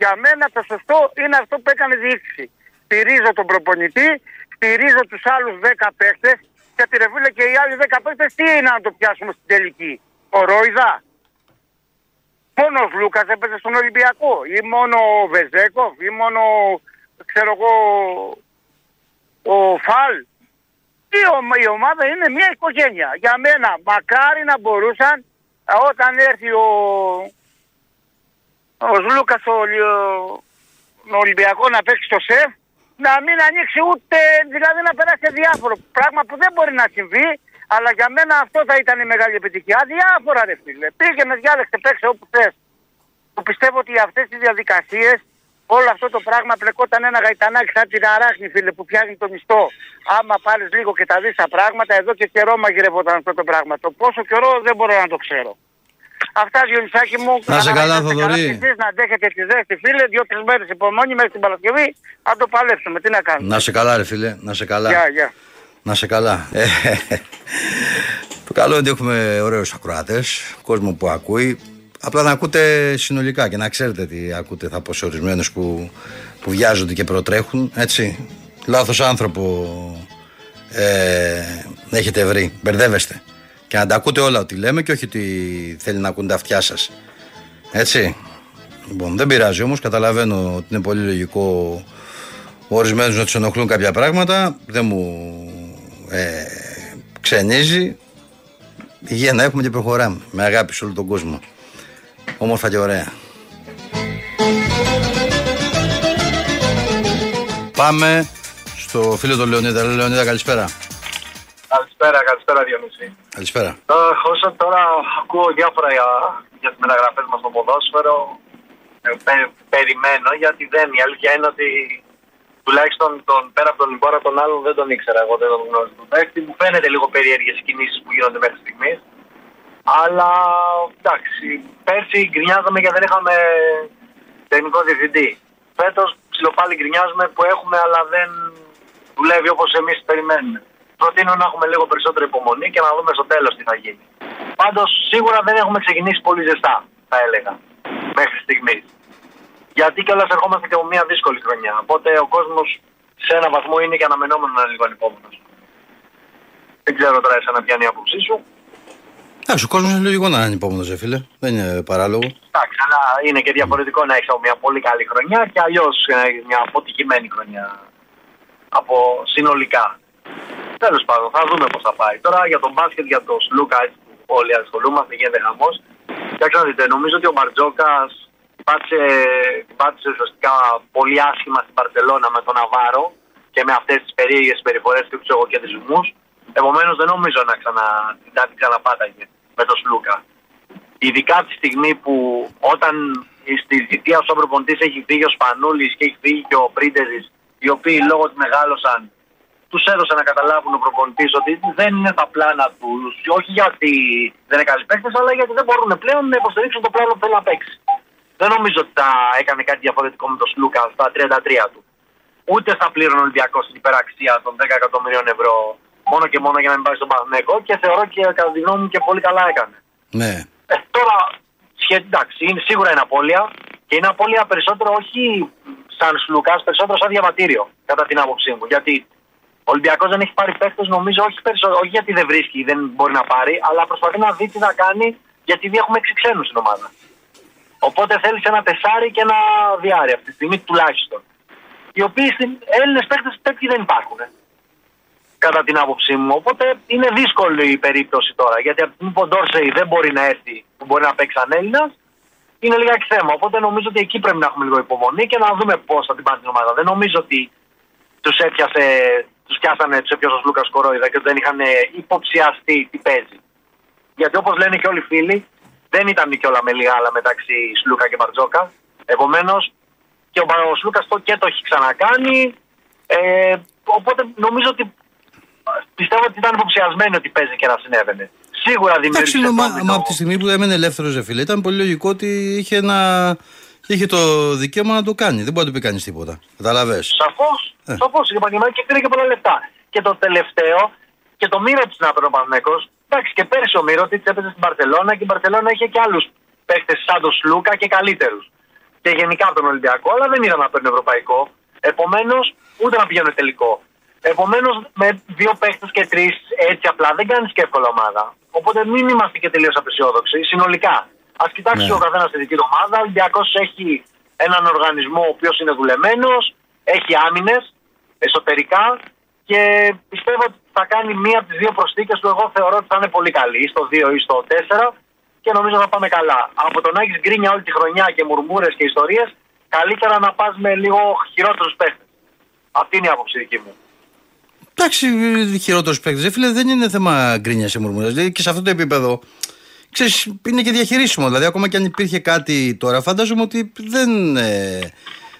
για μένα το σωστό είναι αυτό που έκανε η διοίκηση. Στηρίζω τον προπονητή, στηρίζω τους άλλους 10 παίχτες, γιατί ρε φίλε και οι άλλοι 10 παίχτες τι είναι να το πιάσουμε στην τελική. Ο Ρόιδα. Μόνος ο Λούκας έπαιζε στον Ολυμπιακό ή μόνο ο Βεζέκοφ ή μόνο ξέρω εγώ ο Φαλ. Η, ομα- η ομάδα είναι μια οικογένεια. Για μένα μακάρι να μπορούσαν α, όταν έρθει ο, ο Λούκας ο, ο, ο Ολυμπιακός να παίξει στο ΣΕΦ να μην ανοίξει ούτε, δηλαδή να περάσει σε διάφορο. Πράγμα που δεν μπορεί να συμβεί, αλλά για μένα αυτό θα ήταν η μεγάλη επιτυχία. Διάφορα ρε φίλε. Πήγαινε, διάλεξε, παίξε όπου θες. Που πιστεύω ότι αυτές τις διαδικασίες, όλο αυτό το πράγμα πλεκόταν ένα γαϊτανάκι σαν την αράχνη φίλε που πιάνει το μισθό. Άμα πάρεις λίγο και τα δεις τα πράγματα, εδώ και καιρό μαγειρευόταν αυτό το πράγμα. Το πόσο καιρό δεν μπορώ να το ξέρω. Αυτά Διονυσάκη μου. Να είσαι καλά, είστε Θοδωρή. και εσείς να αντέχετε τη ζέστη φίλε, δύο-τρεις μέρες υπομονή μέχρι την Παρασκευή, να το παλέψουμε. Τι να κάνουμε. Να σε καλά, ρε φίλε, να σε καλά. Γεια, γεια. Να σε καλά. Ε, το καλό είναι ότι έχουμε ωραίους ακροάτε, κόσμο που ακούει. Απλά να ακούτε συνολικά και να ξέρετε τι ακούτε. Θα πω σε ορισμένους που, που βιάζονται και προτρέχουν. Έτσι. Λάθος άνθρωπο ε, έχετε βρει. Μπερδεύεστε. Και να τα ακούτε όλα ό,τι λέμε και όχι ότι θέλει να ακούν τα αυτιά σας. Έτσι. Λοιπόν, δεν πειράζει όμως. Καταλαβαίνω ότι είναι πολύ λογικό ορισμένους να τους ενοχλούν κάποια πράγματα. Δεν μου ε, ξενίζει. Υγεία να έχουμε και προχωράμε. Με αγάπη σε όλο τον κόσμο. Όμορφα και ωραία. Πάμε στο φίλο του Λεωνίδα. Ρε, Λεωνίδα, καλησπέρα. Καλησπέρα, καλησπέρα Διονύση. Καλησπέρα. Ε, όσο τώρα ακούω διάφορα για, για τις μεταγραφές μας στο ποδόσφαιρο, ε, πε- περιμένω γιατί δεν. Η αλήθεια είναι ότι τουλάχιστον τον, πέρα από τον Ιμπόρα τον άλλον δεν τον ήξερα εγώ, δεν τον γνώριζα τον παίκτη. Μου φαίνεται λίγο περίεργες οι κινήσεις που γίνονται μέχρι στιγμής. Αλλά εντάξει, πέρσι γκρινιάζαμε γιατί δεν είχαμε τεχνικό διευθυντή. Φέτος ψιλοπάλι γκρινιάζουμε που έχουμε αλλά δεν δουλεύει όπως εμείς περιμένουμε. Προτείνω να έχουμε λίγο περισσότερη υπομονή και να δούμε στο τέλος τι θα γίνει. Πάντως σίγουρα δεν έχουμε ξεκινήσει πολύ ζεστά, θα έλεγα, μέχρι στιγμής. Γιατί κιόλας ερχόμαστε και από μια δύσκολη χρονιά. Οπότε ο κόσμος σε ένα βαθμό είναι και αναμενόμενος να είναι λίγο ανυπόμονος. Δεν ξέρω τώρα εσένα ποια είναι η άποψή σου. Εντάξει, ο κόσμος είναι λογικό να είναι ανυπόμονο, ρε φίλε. Δεν είναι παράλογο. Εντάξει, αλλά είναι και διαφορετικό να έχεις μια πολύ καλή χρονιά και αλλιώς μια αποτυχημένη χρονιά από συνολικά. Τέλος πάντων, θα δούμε πώς θα πάει. Τώρα για τον μπάσκετ, για τον Σλούκα, έτσι που όλοι ασχολούμαστε, γίνεται χαμός. Κοιτάξτε να δείτε, νομίζω ότι ο Μπαρτζόκας πάτησε, πάτησε ουσιαστικά πολύ άσχημα στην Παρσελώνα με τον Ναβάρο και με αυτές τις περίεργες περιφορές του ξέρω, και τους ζουμού. Επομένως δεν νομίζω να, ξανα, να την ξαναπάταγε με τον Σλούκα. Ειδικά τη στιγμή που όταν στη θητεία ο προπονητής έχει φύγει ο Σπανούλης και έχει φύγει και ο Πρίντεζης, οι οποίοι λόγω ότι μεγάλωσαν, τους έδωσαν να καταλάβουν ο προπονητής ότι δεν είναι τα πλάνα τους. Όχι γιατί δεν είναι καλοί παίκτες, αλλά γιατί δεν μπορούν πλέον να υποστηρίξουν το πλάνο που θέλει να παίξει. Δεν νομίζω ότι θα έκανε κάτι διαφορετικό με τον Σλούκα στα 33 του. Ούτε θα πλήρωνε ο Ολυμπιακός την υπεραξία των 10 εκατομμυρίων ευρώ μόνο και μόνο για να μην πάει στον Παναθηναϊκό και θεωρώ και κατά τη γνώμη μου και πολύ καλά έκανε. Ναι. Ε, τώρα, σχετικά, εντάξει, είναι, σίγουρα είναι απώλεια και είναι απώλεια περισσότερο όχι σαν Σλουκάς, περισσότερο σαν διαβατήριο, κατά την άποψή μου. Γιατί ο Ολυμπιακός δεν έχει πάρει παίχτε, νομίζω, όχι, όχι γιατί δεν βρίσκει, δεν μπορεί να πάρει, αλλά προσπαθεί να δει τι θα κάνει, γιατί δεν έχουμε έξι ξένους στην ομάδα. Οπότε θέλεις ένα τεσάρι και ένα διάρρη αυτή τη στιγμή τουλάχιστον. Οι οποίοι στην Έλληνες παίχτε τέτοιοι δεν υπάρχουν. Ε κατά την άποψή μου. Οπότε είναι δύσκολη η περίπτωση τώρα. Γιατί από τη στιγμή που ο Ντόρσεϊ δεν μπορεί να έρθει, που μπορεί να παίξει σαν Έλληνας, είναι λιγάκι θέμα. Οπότε νομίζω ότι εκεί πρέπει να έχουμε λίγο υπομονή και να δούμε πώς θα την πάρει την ομάδα. Δεν νομίζω ότι τους έπιασε, τους πιάσανε, τους έπιασε ο Λούκας Κορόιδα και δεν είχαν υποψιαστεί τι παίζει. Γιατί όπως λένε και όλοι οι φίλοι, δεν ήταν και όλα με λίγα άλλα μεταξύ Σλούκα και Μπαρτζόκα. Επομένως και ο, ο Σλούκας το και το έχει ξανακάνει. Ε, οπότε νομίζω ότι πιστεύω ότι ήταν υποψιασμένοι ότι παίζει και να συνέβαινε. Σίγουρα δημιουργήσε. Εντάξει, μα, μα από τη στιγμή που έμενε ελεύθερος, ρε φίλε, ήταν πολύ λογικό ότι είχε, ένα, είχε το δικαίωμα να το κάνει. Δεν μπορεί να του πει κανείς τίποτα. Καταλαβέ. Σαφώς. Ε. Σαφώς. Και πήρε και πολλά λεφτά. Και το τελευταίο, και το μύρο της να ο Παναγενικό. Εντάξει, και πέρυσι ο Μύρο της έπαιζε στην Παρσελώνα και η Παρσελώνα είχε και άλλους παίχτες σαν τον Σλούκα και καλύτερους. Και γενικά από τον Ολυμπιακό, αλλά δεν είδα να παίρνει ευρωπαϊκό. Επομένως, ούτε να πηγαίνει τελικό. Επομένως, με δύο παίχτες και τρεις έτσι απλά δεν κάνεις και εύκολα ομάδα. Οπότε μην είμαστε και τελείως απεσιόδοξοι. Συνολικά, ας κοιτάξει ναι. ο καθένας τη δική του ομάδα. Ο Ολυμπιακός έχει έναν οργανισμό ο οποίος είναι δουλεμένος, έχει άμυνες εσωτερικά και πιστεύω ότι θα κάνει μία από τις δύο προσθήκες του. Εγώ θεωρώ ότι θα είναι πολύ καλή, στο 2 ή στο 4 και νομίζω θα πάμε καλά. Από το να έχει γκρίνια όλη τη χρονιά και μουρμούρες και ιστορίες, καλύτερα να πας με λίγο χειρότερους παίχτες. Αυτή είναι η άποψη δική μου. Εντάξει, χειρότερος παίκτης. Φίλε, δεν είναι θέμα γκρίνιας ή μουρμούρας. Δηλαδή και σε αυτό το επίπεδο. Ξέρεις, είναι και διαχειρίσιμο. Δηλαδή, ακόμα και αν υπήρχε κάτι τώρα, φαντάζομαι ότι δεν, ε,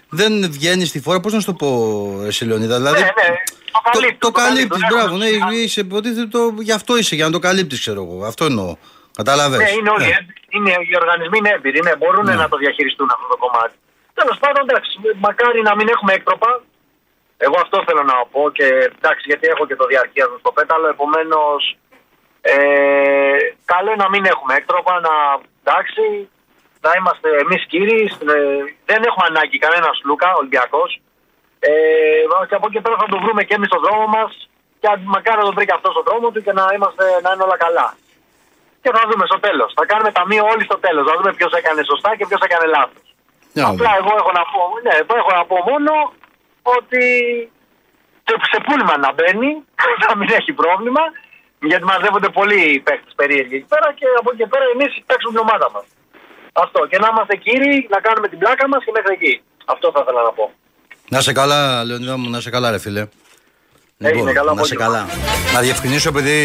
δεν βγαίνει στη φόρα. Πώς να σου το πω, εσύ Λεωνίδα. Δηλαδή, ναι, ναι. Το, το, το καλύπτει, μπράβο. Ναι, είσαι, το, γι' αυτό είσαι, για να το καλύπτεις, ξέρω εγώ. Αυτό εννοώ. Κατάλαβε. Ναι, είναι όλοι. Ναι. Είναι, οι οργανισμοί είναι έμπειροι, ναι, μπορούν ναι. να το διαχειριστούν αυτό το κομμάτι. Τέλος πάντων, εντάξει, μακάρι να μην έχουμε έκτροπα. Εγώ αυτό θέλω να πω και εντάξει γιατί έχω και το διαρκεία μου στο πέταλο, επομένως ε, καλό είναι να μην έχουμε έκτροπα, να εντάξει, να είμαστε εμείς κύριοι, ε, δεν έχουμε ανάγκη κανένας Λούκα, Ολυμπιακός. Ε, και από εκεί πέρα θα το βρούμε και εμείς στον δρόμο μας και μακάρι να το βρει και αυτός στον δρόμο του και να, είμαστε, να είναι όλα καλά. Και θα δούμε στο τέλος. Θα κάνουμε ταμείο όλοι στο τέλος. Θα δούμε ποιος έκανε σωστά και ποιος έκανε λάθος. Απλά εγώ έχω να πω, ναι, εγώ έχω να πω μόνο ότι σε πούλμα να μπαίνει, να μην έχει πρόβλημα, γιατί μαζεύονται πολλοί παίχτε περίεργοι εκεί πέρα και από εκεί πέρα εμείς παίξουμε την ομάδα μας. Αυτό. Και να είμαστε κύριοι, να κάνουμε την πλάκα μας και μέχρι εκεί. Αυτό θα ήθελα να πω. Να σε καλά, Λεωνίδα μου, να σε καλά, ρε φίλε. Λοιπόν, καλά, να σε καλά. Να διευκρινίσω επειδή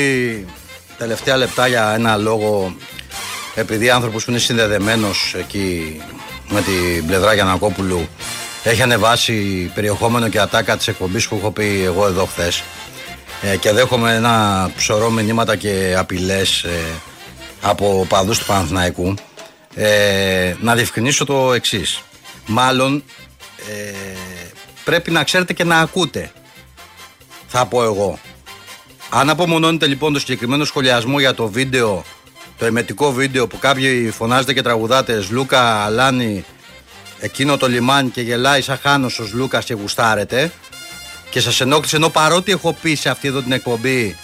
τελευταία λεπτά για ένα λόγο, επειδή άνθρωπος που είναι συνδεδεμένος εκεί με την πλευρά Γιανακόπουλου έχει ανεβάσει περιεχόμενο και ατάκα της εκπομπής που έχω πει εγώ εδώ χθες. Ε, και δέχομαι ένα ψωρό μηνύματα και απειλές ε, από παδού του Παναθηναϊκού. Ε, να διευκρινίσω το εξής. Μάλλον ε, πρέπει να ξέρετε και να ακούτε. Θα πω εγώ. Αν απομονώνετε λοιπόν το συγκεκριμένο σχολιασμό για το βίντεο, το εμετικό βίντεο που κάποιοι φωνάζετε και τραγουδάτε Λούκα, Αλάνη, εκείνο το λιμάνι και γελάει σαν χάνος ο Λούκας και γουστάρετε και σας ενόχλησε ενώ παρότι έχω πει σε αυτή εδώ την εκπομπή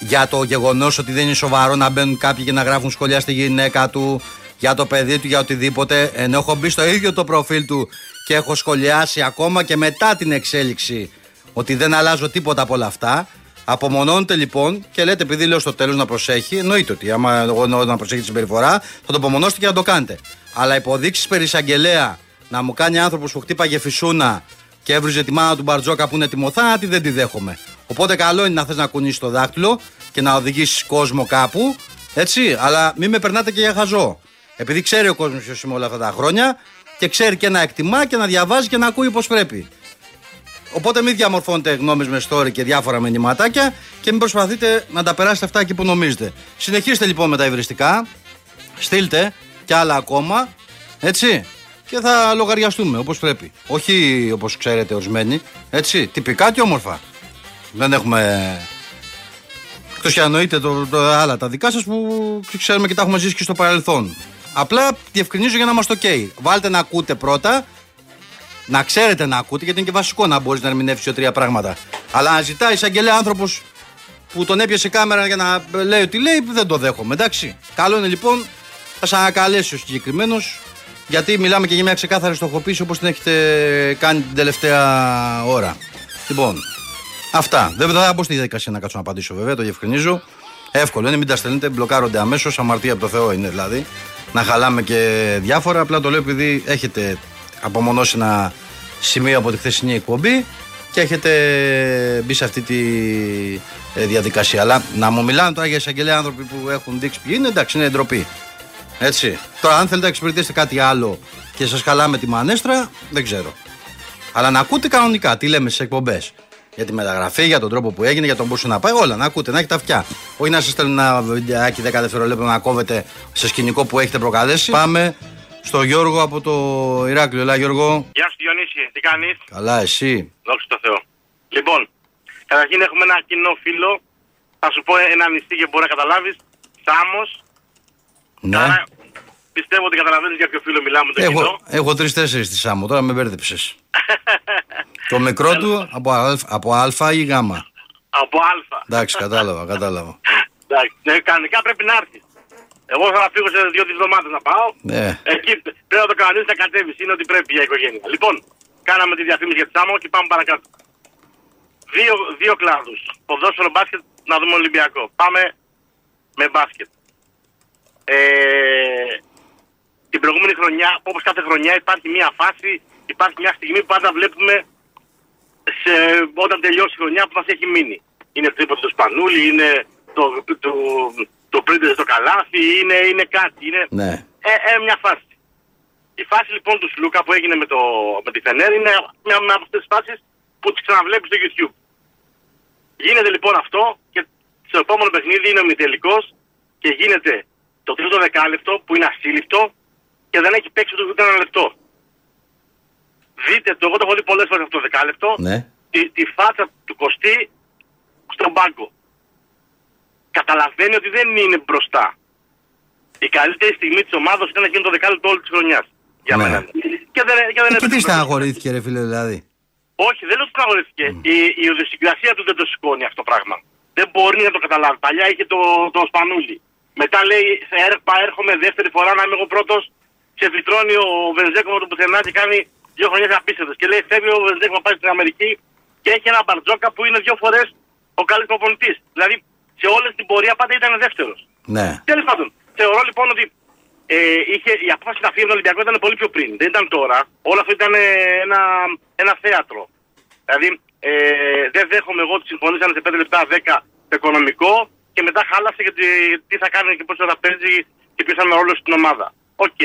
για το γεγονός ότι δεν είναι σοβαρό να μπαίνουν κάποιοι και να γράφουν σχολεία στη γυναίκα του, για το παιδί του, για οτιδήποτε. Ενώ έχω μπει στο ίδιο το προφίλ του και έχω σχολιάσει ακόμα και μετά την εξέλιξη ότι δεν αλλάζω τίποτα από όλα αυτά. Απομονώνεται λοιπόν και λέτε, επειδή λέω στο τέλος να προσέχει, εννοείται ότι άμα εγώ εννοώ να προσέχει τη συμπεριφορά, θα το απομονώσετε και να το κάνετε. Αλλά υποδείξεις περί εισαγγελέα να μου κάνει άνθρωπος που χτύπαγε φυσούνα και έβριζε τη μάνα του Μπαρτζόκα που είναι τιμωθάτη, δεν τη δέχομαι. Οπότε καλό είναι να θες να κουνήσεις το δάχτυλο και να οδηγήσει κόσμο κάπου, έτσι, αλλά μην με περνάτε και για χαζό. Επειδή ξέρει ο κόσμος ποιος είμαι όλα αυτά τα χρόνια και ξέρει και να εκτιμά και να διαβάζει και να ακούει πώς πρέπει. Οπότε μην διαμορφώνετε γνώμες με story και διάφορα μηνυματάκια και μην προσπαθείτε να τα περάσετε αυτά εκεί που νομίζετε. Συνεχίστε λοιπόν με τα υβριστικά. Στείλτε και άλλα ακόμα. Έτσι. Και θα λογαριαστούμε όπως πρέπει. Όχι όπως ξέρετε ορισμένοι. Έτσι. Τυπικά και όμορφα. Δεν έχουμε. Εκτός και αν εννοείται το, το, άλλα τα δικά σας που ξέρουμε και τα έχουμε ζήσει και στο παρελθόν. Απλά διευκρινίζω για να είμαστε OK. Βάλτε να ακούτε πρώτα να ξέρετε να ακούτε, γιατί είναι και βασικό να μπορείς να ερμηνεύσεις δύο-τρία πράγματα. Αλλά να ζητάει εισαγγελέα άνθρωπος που τον έπιασε κάμερα για να λέει ότι λέει, δεν το δέχομαι. Εντάξει. Καλό είναι λοιπόν, θα σα ανακαλέσει ο συγκεκριμένος, γιατί μιλάμε και για μια ξεκάθαρη στοχοποίηση όπως την έχετε κάνει την τελευταία ώρα. Λοιπόν, αυτά. Δεν θα μπω στη διαδικασία να κάτσω να απαντήσω βέβαια, το διευκρινίζω. Εύκολο είναι, μην τα στέλνετε, μπλοκάρονται αμέσως. Αμαρτία από το Θεό είναι δηλαδή. Να χαλάμε και διάφορα. Απλά το λέω επειδή έχετε απομονώσει ένα σημείο από τη χθεσινή εκπομπή και έχετε μπει σε αυτή τη ε, διαδικασία. Αλλά να μου μιλάνε τώρα για εισαγγελέα άνθρωποι που έχουν δείξει ποιοι είναι, εντάξει, είναι ντροπή. Έτσι. Τώρα, αν θέλετε να εξυπηρετήσετε κάτι άλλο και σας χαλάμε τη μανέστρα, δεν ξέρω. Αλλά να ακούτε κανονικά τι λέμε στις εκπομπές. Για τη μεταγραφή, για τον τρόπο που έγινε, για τον πώς να πάει, όλα να ακούτε, να έχετε αυτιά. Όχι να σας στέλνουν ένα βιντεάκι 10 δευτερολέπτα να κόβετε σε σκηνικό που έχετε προκαλέσει. Πάμε στο Γιώργο από το Ηράκλειο. Ελά, Γιώργο. Γεια σου Διονύση, τι κάνεις; Καλά, εσύ; Δόξα τω Θεώ. Λοιπόν, καταρχήν έχουμε ένα κοινό φίλο. Θα σου πω ένα νηστή και μπορεί να καταλάβεις. Σάμος. Ναι. Άρα, πιστεύω ότι καταλαβαίνεις για ποιο φίλο μιλάμε το κοινό. Έχω, έχω τρει-τέσσερι στη Σάμο, τώρα με μπέρδεψες. το μικρό του από, α, από Α ή Γ. Από Α. Εντάξει, κατάλαβα, κατάλαβα. Εντάξει, ναι, κανονικά πρέπει να έρθεις. Εγώ θα φύγω σε δύο-τρεις εβδομάδες να πάω. Ναι. Εκεί πρέπει να το κανονίσει να κατέβεις. Είναι ότι πρέπει για οικογένεια. Λοιπόν, κάναμε τη διαφήμιση για τη Σάμο και πάμε παρακάτω. Δύο, δύο κλάδους. Ποδόσφαιρο μπάσκετ να δούμε Ολυμπιακό. Πάμε με μπάσκετ. Ε, την προηγούμενη χρονιά, όπως κάθε χρονιά, υπάρχει μια φάση, υπάρχει μια στιγμή που πάντα βλέπουμε σε, όταν τελειώσει η χρονιά που μας έχει μείνει. Είναι τρίποτο του Σπανούλη, είναι το, το, το πρίντε στο καλάθι, είναι, είναι κάτι. Είναι Ναι. ε, ε, μια φάση. Η φάση λοιπόν του Σλούκα που έγινε με, το, με τη Φενέρ είναι μια, μια από αυτές τις φάσεις που τις ξαναβλέπει στο YouTube. Γίνεται λοιπόν αυτό και στο επόμενο παιχνίδι είναι ο μητελικό και γίνεται το τρίτο δεκάλεπτο που είναι ασύλληπτο και δεν έχει παίξει ούτε ένα λεπτό. Δείτε το, εγώ το έχω δει πολλές φορές αυτό το δεκάλεπτο, Ναι. τη, τη φάτσα του Κωστή στον πάγκο. Καταλαβαίνει ότι δεν είναι μπροστά. Η καλύτερη στιγμή της ομάδας ήταν να γίνει το δεκάλεπτο όλη της χρονιάς. Για Ναι. μένα. Και δεν, και δεν Ε, και τι έπαιξε. στεναχωρήθηκε, ρε φίλε, δηλαδή; Όχι, δεν λέω ότι στεναχωρήθηκε. Η, η οδοσυγκρασία του δεν το σηκώνει αυτό το πράγμα. Δεν μπορεί να το καταλάβει. Παλιά είχε το, το σπανούλι. Μετά λέει, «Θα έρχομαι, έρχομαι δεύτερη φορά να είμαι εγώ πρώτος. Σε φυτρώνει ο Βενζέκο με το πουθενά και κάνει δύο χρονιές απίστευτες. Και λέει, φεύγει ο Βενζέκο να πάει στην Αμερική και έχει ένα μπαρτζόκα που είναι δύο φορές ο καλύτερος προπονητής. Δηλαδή σε όλη την πορεία πάντα ήταν δεύτερος. Ναι. Τέλος πάντων, θεωρώ λοιπόν ότι ε, είχε, η απόφαση να φύγει από τον Ολυμπιακό ήταν πολύ πιο πριν. Δεν ήταν τώρα. Όλο αυτό ήταν ε, ένα, ένα θέατρο. Δηλαδή, ε, δεν δέχομαι εγώ ότι συμφωνήσανε σε 5 λεπτά 10 το οικονομικό και μετά χάλασε γιατί τι θα κάνει και πώς θα παίζει και ποιος θα είναι ο ρόλος στην ομάδα. Οκ.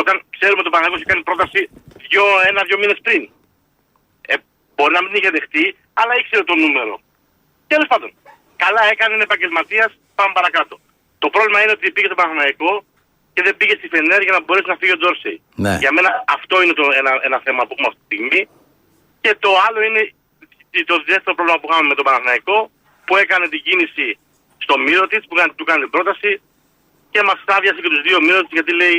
Όταν ξέρουμε ότι ο Παναθηναϊκός είχε κάνει πρόταση δυο, ένα-δύο μήνες πριν. Ε, μπορεί να μην είχε δεχτεί, αλλά ήξερε το νούμερο. Τέλος πάντων, καλά έκανε, είναι επαγγελματίας, πάμε παρακάτω. Το πρόβλημα είναι ότι πήγε στο Παναγιώτο και δεν πήγε στη Φενέρ για να μπορέσει να φύγει ο Τζόρσεϊ. Ναι. Για μένα αυτό είναι το, ένα, ένα θέμα που έχουμε αυτή τη στιγμή. Και το άλλο είναι το δεύτερο πρόβλημα που είχαμε με τον Παναθηναϊκό που έκανε την κίνηση στο μύρο της, που έκανε- του έκανε την πρόταση και μας άδειασε και τους δύο μύρο γιατί λέει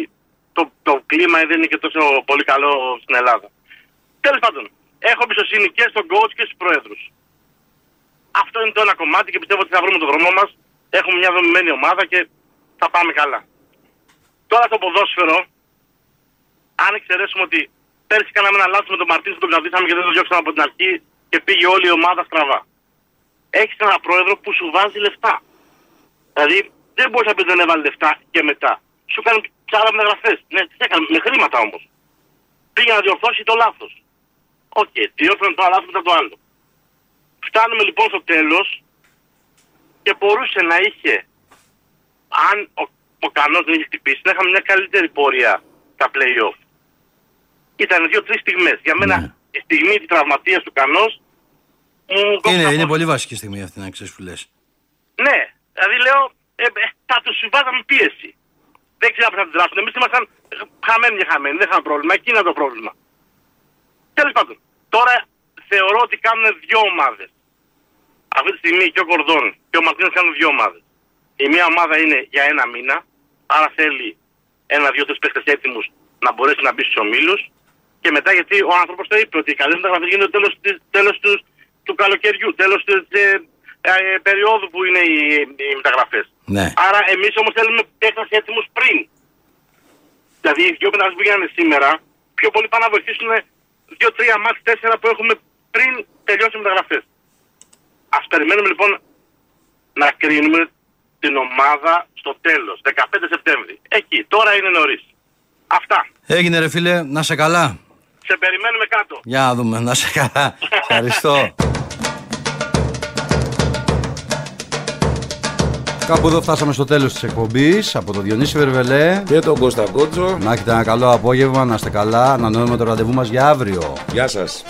το, το κλίμα δεν είναι και τόσο πολύ καλό στην Ελλάδα. Τέλος πάντων, έχω εμπιστοσύνη και στον coach και στους προέδρου. Αυτό είναι το ένα κομμάτι και πιστεύω ότι θα βρούμε τον δρόμο μας. Έχουμε μια δομημένη ομάδα και θα πάμε καλά. Τώρα το ποδόσφαιρο, αν εξαιρέσουμε ότι πέρσι κάναμε ένα λάθος με τον Μαρτίνο που τον κρατήσαμε και δεν τον διώξαμε από την αρχή και πήγε όλη η ομάδα στραβά. Έχεις ένα πρόεδρο που σου βάζει λεφτά. Δηλαδή δεν μπορείς να πεις δεν έβαλε λεφτά και μετά. Σου κάνει ψάρα μεταγραφές. Ναι, τι έκανε, με χρήματα όμως. Πήγε να διορθώσει το λάθος. OK, okay, διόρθωνε το λάθος μετά το άλλο. Φτάνουμε λοιπόν στο τέλος και μπορούσε να είχε, αν ο, ο Κάνααν δεν είχε χτυπήσει, να είχαμε μια καλύτερη πορεία στα play-off. Ήταν δύο-τρεις στιγμές. Για μένα Ναι. η στιγμή τη τραυματίας του κανός μου Είναι, κόψε είναι από- πολύ βασική στιγμή αυτή να ξέρεις που λες. Ναι, δηλαδή λέω, ε, ε, θα τους βάζαμε πίεση. Δεν ξέρω πώ θα του δράσουν. Εμείς ήμασταν χαμένοι και χαμένοι. Δεν είχαμε πρόβλημα. Εκεί είναι το πρόβλημα. Τέλος πάντων, τώρα θεωρώ ότι κάνουν δύο ομάδες. Αυτή τη στιγμή και ο Κορδόν και ο Μαρτίνος κάνουν δύο ομάδες. Η μία ομάδα είναι για ένα μήνα, άρα θέλει ένα, δύο, τρεις παίχτε έτοιμους να μπορέσει να μπει στους ομίλους. Και μετά γιατί ο άνθρωπος το είπε ότι οι καλές μεταγραφές γίνονται τέλος τέλος τους, του καλοκαιριού, τέλος της ε, ε, περίοδου που είναι οι, οι μεταγραφές. Ναι. Άρα εμείς όμως θέλουμε παίχτε έτοιμους πριν. Δηλαδή οι δύο μεταγραφές που γίνανε σήμερα, πιο πολύ πάνε να βοηθήσουν δύο-τρία μάτς τέσσερα που έχουμε πριν τελειώσει οι μεταγραφές. Α περιμένουμε λοιπόν να κρίνουμε την ομάδα στο τέλος, 15 Σεπτέμβρη. Εκεί, τώρα είναι νωρίς. Αυτά. Έγινε ρε φίλε, να σε καλά. Σε περιμένουμε κάτω. Για να δούμε, να σε καλά. Ευχαριστώ. Κάπου εδώ φτάσαμε στο τέλος της εκπομπής από τον Διονύση Βερβελέ Και τον Κώστα Κότσο. Να έχετε ένα καλό απόγευμα, να είστε καλά, να νοούμε το ραντεβού μας για αύριο. Γεια σας.